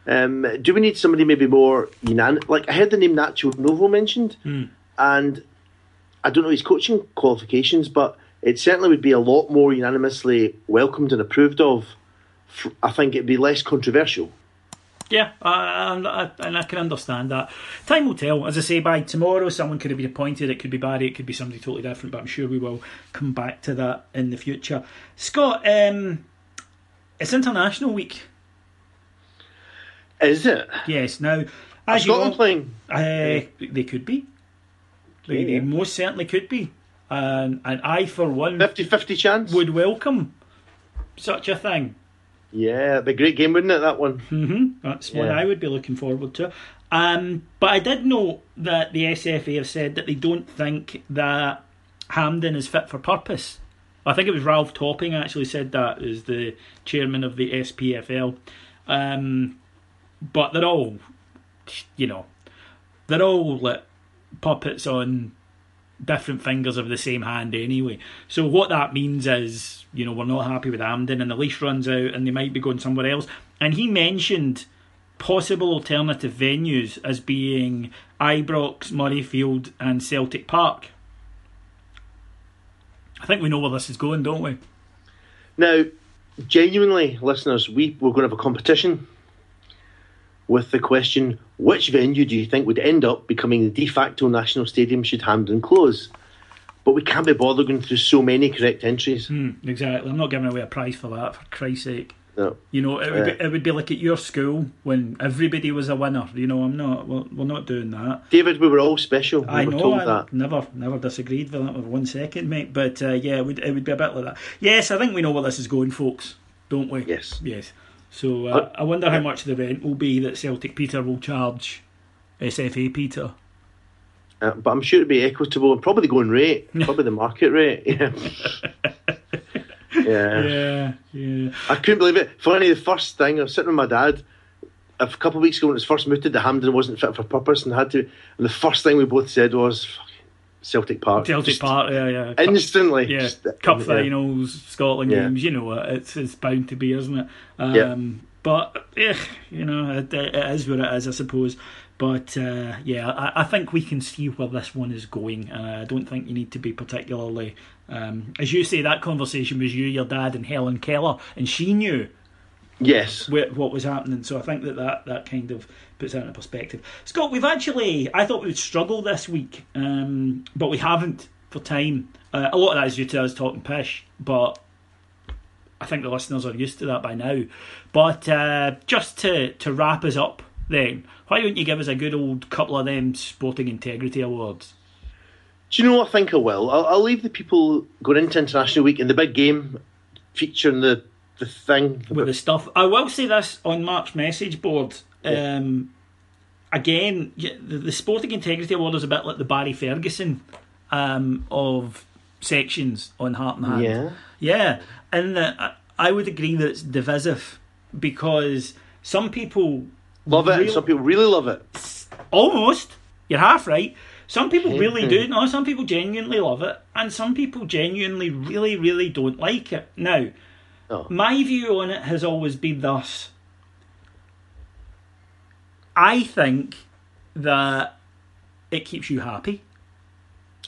Um, do we need somebody maybe more unanimous? Like I heard the name Nacho Novo mentioned, mm. and I don't know his coaching qualifications, but it certainly would be a lot more unanimously welcomed and approved of. I think it'd be less controversial. Yeah, I, and I can understand that. Time will tell. As I say, by tomorrow, someone could have been appointed. It could be Barry, it could be somebody totally different, but I'm sure we will come back to that in the future. Scott, um, it's International Week. Is it? Yes. Now, as you know, playing? Uh, they could be. They, yeah. they most certainly could be. And, and I, for one, 50 50 chance would welcome such a thing. Yeah, it'd be a great game, wouldn't it? That one. Mm-hmm. That's yeah. one I would be looking forward to. Um, but I did know that the SFA have said that they don't think that Hampden is fit for purpose. I think it was Ralph Topping actually said that as the chairman of the SPFL. Um, but they're all, you know, they're all like puppets on different fingers of the same hand anyway. So what that means is, you know, we're not happy with Hampden and the lease runs out and they might be going somewhere else. And he mentioned possible alternative venues as being Ibrox, Murrayfield and Celtic Park. I think we know where this is going, don't we? Now, genuinely, listeners, we, we're going to have a competition with the question which venue do you think would end up becoming the de facto national stadium should Hampden close? But we can't be bothered going through so many correct entries. Mm, exactly. I'm not giving away a prize for that, for Christ's sake. No. You know, it would, be, it would be like at your school when everybody was a winner. You know, I'm not. We're, we're not doing that. David, we were all special. We I know. I that. never, never disagreed with that for one second, mate. But uh, yeah, it would, it would be a bit like that. Yes, I think we know where this is going, folks. Don't we? Yes. Yes. So uh, I wonder how much the rent will be that Celtic Peter will charge SFA Peter. Uh, but I'm sure it'd be equitable and probably the going rate, probably the market rate. Yeah. yeah, yeah. I couldn't believe it. Funny, the first thing, I was sitting with my dad a couple of weeks ago when it was first mooted that Hampden wasn't fit for purpose and had to. And the first thing we both said was, "Fucking Celtic Park. Celtic Park, yeah, yeah. Instantly. Yeah, Just- cup yeah. finals, Scotland Yeah. games. You know it. It's it's bound to be, isn't it? Um, Yeah. But eh, you know, it, it is what it is, I suppose. But uh, yeah, I, I think we can see where this one is going, and I don't think you need to be particularly, um, as you say, that conversation was you, your dad, and Helen Keller, and she knew Yes. wh- what was happening. So I think that, that that kind of puts it into perspective. Scott, we've actually I thought we'd struggle this week, um, but we haven't for time. Uh, a lot of that is due to us talking pish, but I think the listeners are used to that by now. But uh, just to to wrap us up, then why don't you give us a good old couple of them sporting integrity awards? Do you know what I think I will? I'll, I'll leave the people going into International Week and the big game featuring the, the thing. with the stuff. I will say this on Mark's message board. Um, again, the, the Sporting Integrity Award is a bit like the Barry Ferguson um, of sections on Heart and Hand. Yeah. Yeah, and uh, I- would agree that it's divisive because some people Love it, some people really love it. almost you're half right. Some people really do. No, some people genuinely love it, and some people genuinely really, really don't like it. Now, Oh. my view on it has always been thus. I think that it keeps you happy,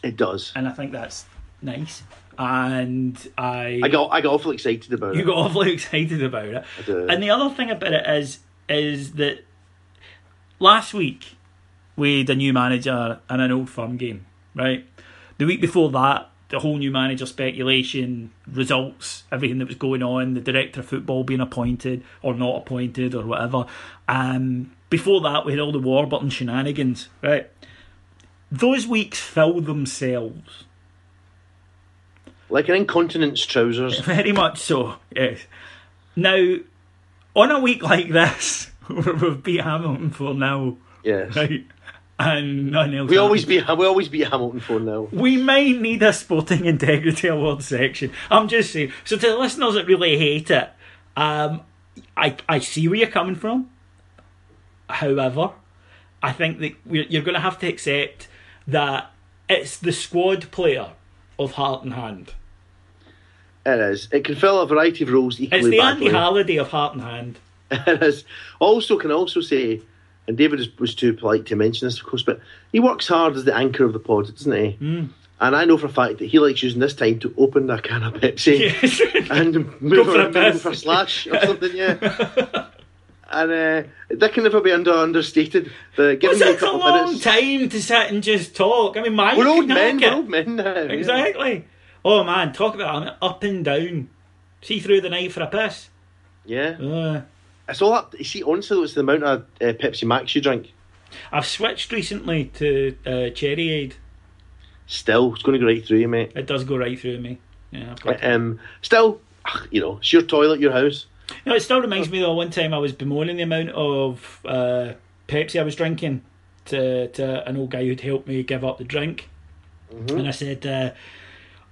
It does. and I think that's nice. And I, I got I got awfully excited about you it. You got awfully excited about it. do. And the other thing about it is, is that last week we had a new manager and an old firm game, right? The week before that, the whole new manager speculation, results, everything that was going on, the director of football being appointed or not appointed or whatever. Um, before that, we had all the Warburton shenanigans, right? Those weeks fill themselves like an incontinence trousers. Very much so, yes. Now, on a week like this, we've beat Hamilton for now, Yes. right, and nothing else. We always beat we always beat Hamilton for now. We may need a sporting integrity award section. I'm just saying. So to the listeners that really hate it, um, I I see where you're coming from. However, I think that we're, you're going to have to accept that it's the squad player of Heart and Hand. It is. It can fill a variety of roles equally It's the badly. Andy Halliday of Heart and Hand. it is. Also, can also say, and David is, was too polite to mention this, of course, but he works hard as the anchor of the pod, doesn't he? Hmm. And I know for a fact that he likes using this time to open a can of Pepsi Yes. and move for a around for a slash or something, yeah. and uh, that can never be under understated. The giving Well, a a long minutes. time to sit and just talk. I mean, my We're old men. We're old men now. yeah. Exactly. Oh man, talk about up and down. See through the night for a piss. Yeah. Uh, It's all up. You see, honestly, it's the amount of uh, Pepsi Max you drink. I've switched recently to uh, Cherryade. Still, it's going to go right through you, mate. It does go right through me. Yeah, I've got. Um, still, you know, it's your toilet, your house. No, it still reminds me though. One time I was bemoaning the amount of uh, Pepsi I was drinking to to an old guy who'd helped me give up the drink, and I said. Uh,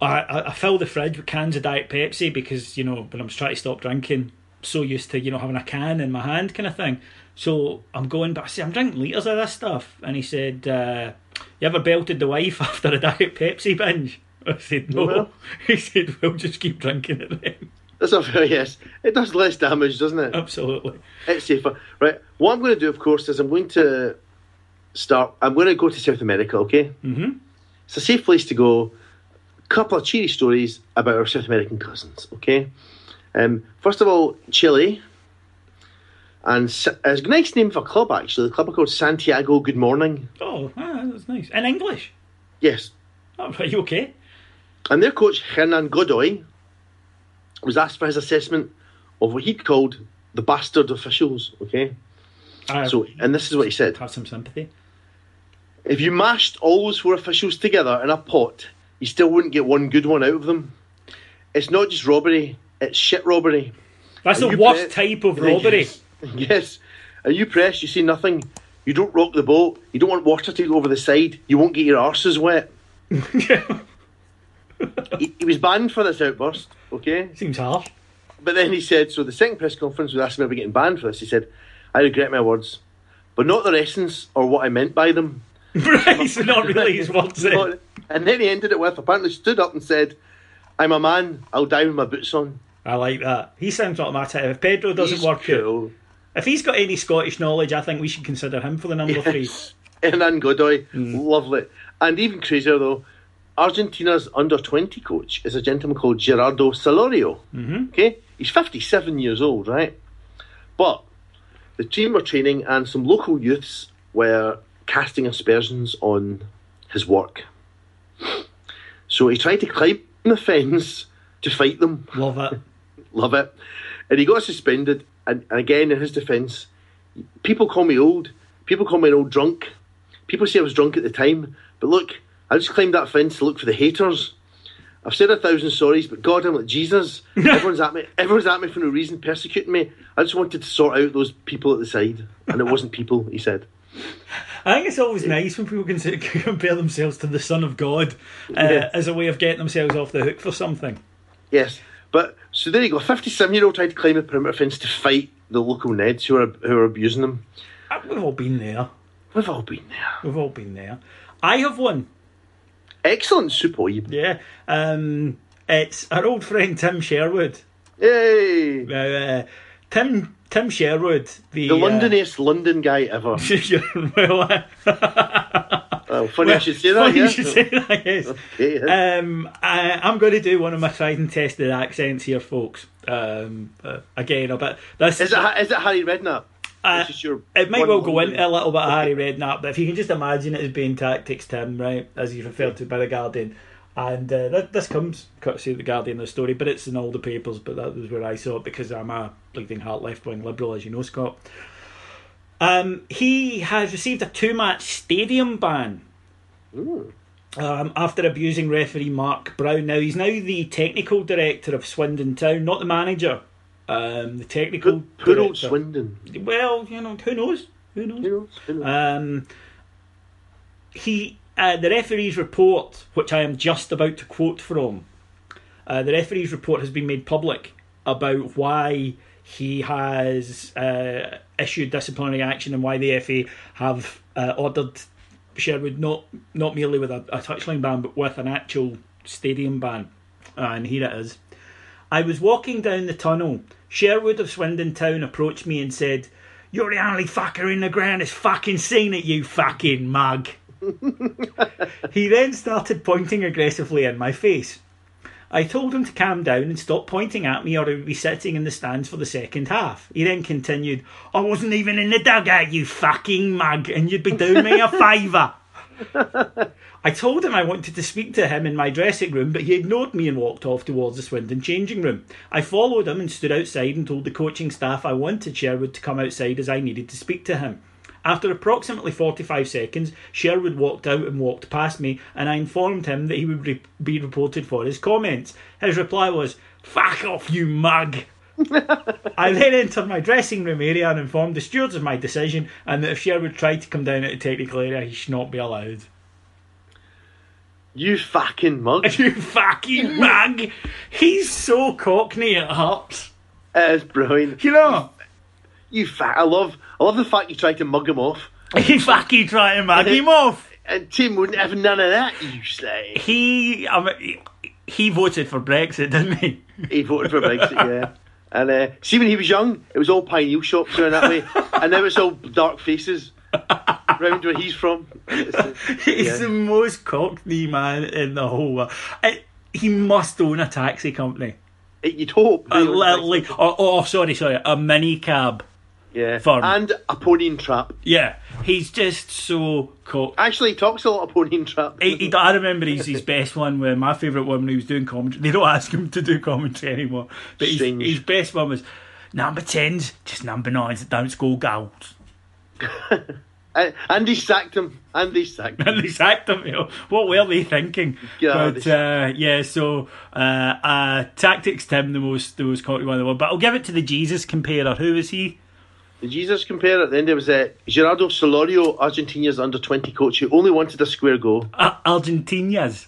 I, I I fill the fridge with cans of Diet Pepsi because you know when I was trying to stop drinking, so used to you know having a can in my hand kind of thing. So I'm going, but I said I'm drinking liters of this stuff, and he said, uh, "You ever belted the wife after a Diet Pepsi binge?" I said, "No." Well. He said, "We'll just keep drinking it then." That's a fair. yes. It does less damage, doesn't it? Absolutely. It's safer. Right. What I'm going to do, of course, is I'm going to start. I'm going to go to South America. Okay. Mhm. It's a safe place to go. A couple of cheery stories about our South American cousins. Okay. Um, first of all, Chile. And it's a nice name for a club, actually. The club are called Santiago Good Morning. Oh, ah, that's nice. In English. Yes. Oh, are you okay? And their coach, Hernan Godoy, was asked for his assessment of what he'd called the bastard officials. Okay. I So, and this is what he said. have some sympathy. If you mashed all those four officials together in a pot, you still wouldn't get one good one out of them. It's not just robbery, it's shit robbery. That's Are the worst type of robbery. Yes. And you press, you see nothing. You don't rock the boat. You don't want water to go over the side. You won't get your arses wet. he, he was banned for this outburst, okay? Seems harsh. But then he said, so the second press conference was asking me about getting banned for this. He said, I regret my words, but not their essence or what I meant by them. right, so not really his words. then. And then he ended it with, apparently stood up and said, I'm a man, I'll die with my boots on. I like that. He sounds like my type. If Pedro doesn't He's work cool. if he's got any Scottish knowledge, I think we should consider him for the number three. Yes. Hernan Godoy, Hmm. lovely. And even crazier though, Argentina's under 20 coach is a gentleman called Gerardo Salorio. Mm-hmm. Okay? He's 57 years old, right? But the team were training and some local youths were casting aspersions on his work. So he tried to climb the fence to fight them. Love it. Love it. And he got suspended. And, and again, in his defence, people call me old. People call me an old drunk. People say I was drunk at the time. But look, I just climbed that fence to look for the haters. I've said a thousand sorries, but God, I'm like Jesus. everyone's at me. Everyone's at me for no reason, persecuting me. I just wanted to sort out those people at the side, and it wasn't people. He said. I think it's always nice when people can compare themselves to the Son of God uh, Yeah. as a way of getting themselves off the hook for something. Yes, but so there you go. Fifty-seven-year-old tried to climb a perimeter fence to fight the local Neds who are who are abusing them. Uh, We've all been there. We've all been there. We've all been there. I have one. Excellent, superb. Yeah. Um, it's our old friend Tim Sherwood. Yay! Now, uh, Tim Tim Sherwood, the, The uh, London guy ever. well, uh, Oh, funny I should say that. funny yeah? you should say that, yes. Okay, yeah. Um, I, I'm going to do one of my tried and tested accents here, folks. Um, uh, again, a bit. This is it is it Harry Redknapp? Uh, This is your It might well go into a little bit of Harry Redknapp, but if you can just imagine it as being Tactics Tim, right, as he's referred to by the Guardian, and uh, that, this comes courtesy of the Guardian, the story, but it's in all the papers. But that was where I saw it because I'm a bleeding heart left wing liberal, as you know, Scott. Um, he has received a two match stadium ban. Um, after abusing referee Mark Brown. Now he's now the technical director of Swindon Town, not the manager. Um, the technical poor old. Swindon. Well, you know, who knows? Who knows? You know, you know. Um, he, uh, the referee's report, which I am just about to quote from, uh, the referee's report has been made public about why he has uh, issued disciplinary action and why the FA have uh, ordered Sherwood not not merely with a, a touchline ban but with an actual stadium ban. And here it is. I was walking down the tunnel. Sherwood of Swindon Town approached me and said, You're the only fucker in the ground that's fucking seen it, you fucking mug. He then started pointing aggressively in my face. I told him to calm down and stop pointing at me or I would be sitting in the stands for the second half. He then continued, I wasn't even in the dugout, you fucking mug, and you'd be doing me a favour. I told him I wanted to speak to him in my dressing room, but he ignored me and walked off towards the Swindon changing room. I followed him and stood outside and told the coaching staff I wanted Sherwood to come outside as I needed to speak to him. After approximately 45 seconds, Sherwood walked out and walked past me, and I informed him that he would re- be reported for his comments. His reply was, Fuck off, you mug! I then entered my dressing room area and informed the stewards of my decision, and that if Sherwood tried to come down at the technical area, he should not be allowed. You fucking mug. You fucking mug! He's so cockney it hurts. It is brilliant. You know? You fat. I love. I love the fact you tried to mug him off, He fucking tried to mug him off. and Tim wouldn't have none of that. You say. He, I mean, he voted for Brexit, didn't he? He voted for Brexit, yeah. And uh, see, when he was young, it was all pine heel shops around that way, and now it's all dark faces round where he's from. Uh, He's yeah. the most cockney man in the whole world. I, he must own a taxi company. You'd hope. A, li- oh, oh, sorry, sorry, a mini cab. Yeah. firm. And a pony and trap. Yeah, he's just so cock. Actually, he talks a lot of pony and trap. He, he, I remember he's his best one where my favourite one when he was doing commentary. They don't ask him to do commentary anymore. But his, his best one was number 10s, just number 9s that don't score goals. And, he sacked him. And he sacked him. And they sacked him. You know. What were they thinking? God, but uh, yeah, so uh, uh, tactics Tim the most the most cocky one in the world. But I'll give it to the Jesus comparer. Who is he? The Jesus compare at the end, there was uh, Gerardo Salorio, Argentina's under 20 coach, who only wanted a square goal. Uh, Argentinias.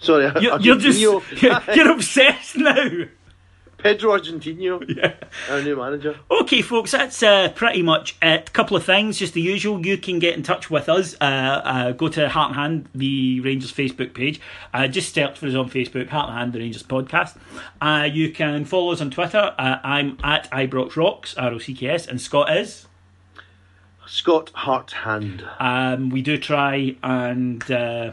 Sorry, You're, you're just you're, you're obsessed now. Pedro Argentino, Yeah. our new manager. Okay, folks, that's uh, pretty much it. A Couple of things, just the usual. You can get in touch with us. Uh, uh, go to Heart and Hand, the Rangers Facebook page. Uh, just search for us on Facebook, Heart and Hand, the Rangers podcast. Uh, you can follow us on Twitter. Uh, I'm at Ibrox Rocks, R O C K S, and Scott is. Scott Hart Hand. Um, we do try and uh,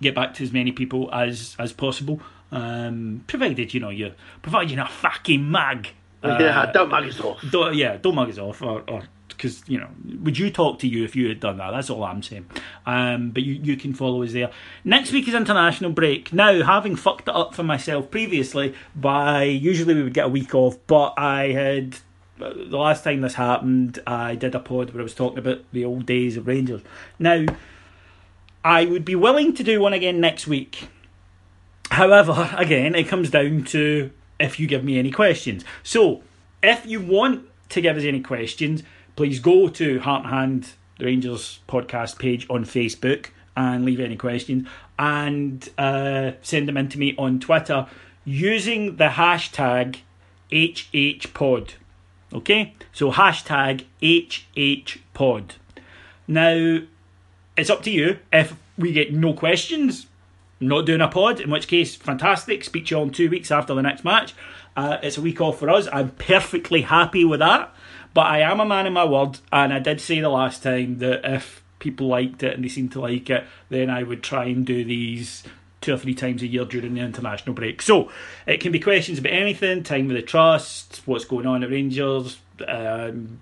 get back to as many people as as possible, um, provided you know you provided you're not a fucking mag. yeah, don't mug us off. Don't, yeah, don't mug us off, or because you know, would you talk to you if you had done that? That's all I'm saying. Um, but you you can follow us there. Next week is international break. Now, having fucked it up for myself previously, by usually we would get a week off, but I had the last time this happened, I did a pod where I was talking about the old days of Rangers. Now, I would be willing to do one again next week. However, again, it comes down to if you give me any questions. So, if you want to give us any questions, please go to Heart and Hand, the Rangers podcast page on Facebook, and leave any questions and uh, send them in to me on Twitter using the hashtag HHPod. Okay? So, hashtag HHPod. Now, it's up to you. If we get no questions, Not doing a pod, in which case, fantastic. Speak to you all in two weeks after the next match. Uh, it's a week off for us. I'm perfectly happy with that. But I am a man of my word, and I did say the last time that if people liked it and they seemed to like it, then I would try and do these two or three times a year during the international break. So it can be questions about anything, time with the trust, what's going on at Rangers, um,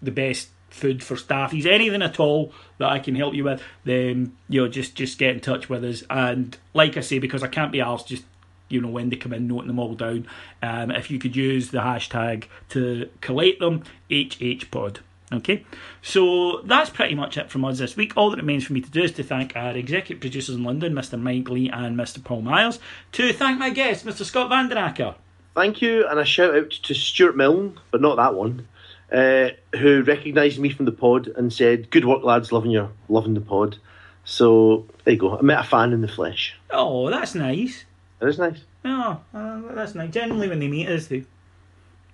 the best food for staff, staffies, anything at all that I can help you with, then you know just just get in touch with us. And like I say, because I can't be asked just you know when they come in, noting them all down. Um, if you could use the hashtag to collate them, HHPod. Okay, so that's pretty much it from us this week. All that remains for me to do is to thank our executive producers in London, Mr. Mike Lee and Mr. Paul Myers, to thank my guest, Mr. Scott Vanderacker. Thank you, and a shout out to Stuart Milne, but not that one, uh, who recognised me from the pod and said, "Good work, lads, loving your loving the pod." So there you go. I met a fan in the flesh. Oh, that's nice. It is nice. Oh, uh, that's nice. Generally, when they meet us, they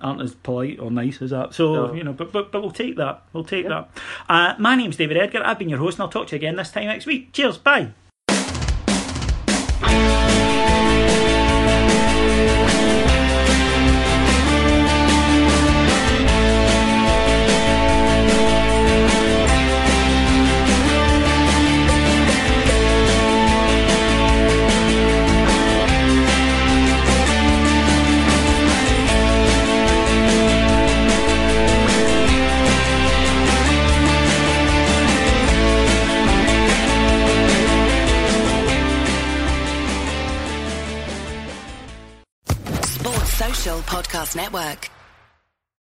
aren't as polite or nice as that. So No. you know, but but but we'll take that. We'll take that. Uh, my name's David Edgar. I've been your host, and I'll talk to you again this time next week. Cheers. Bye. Network.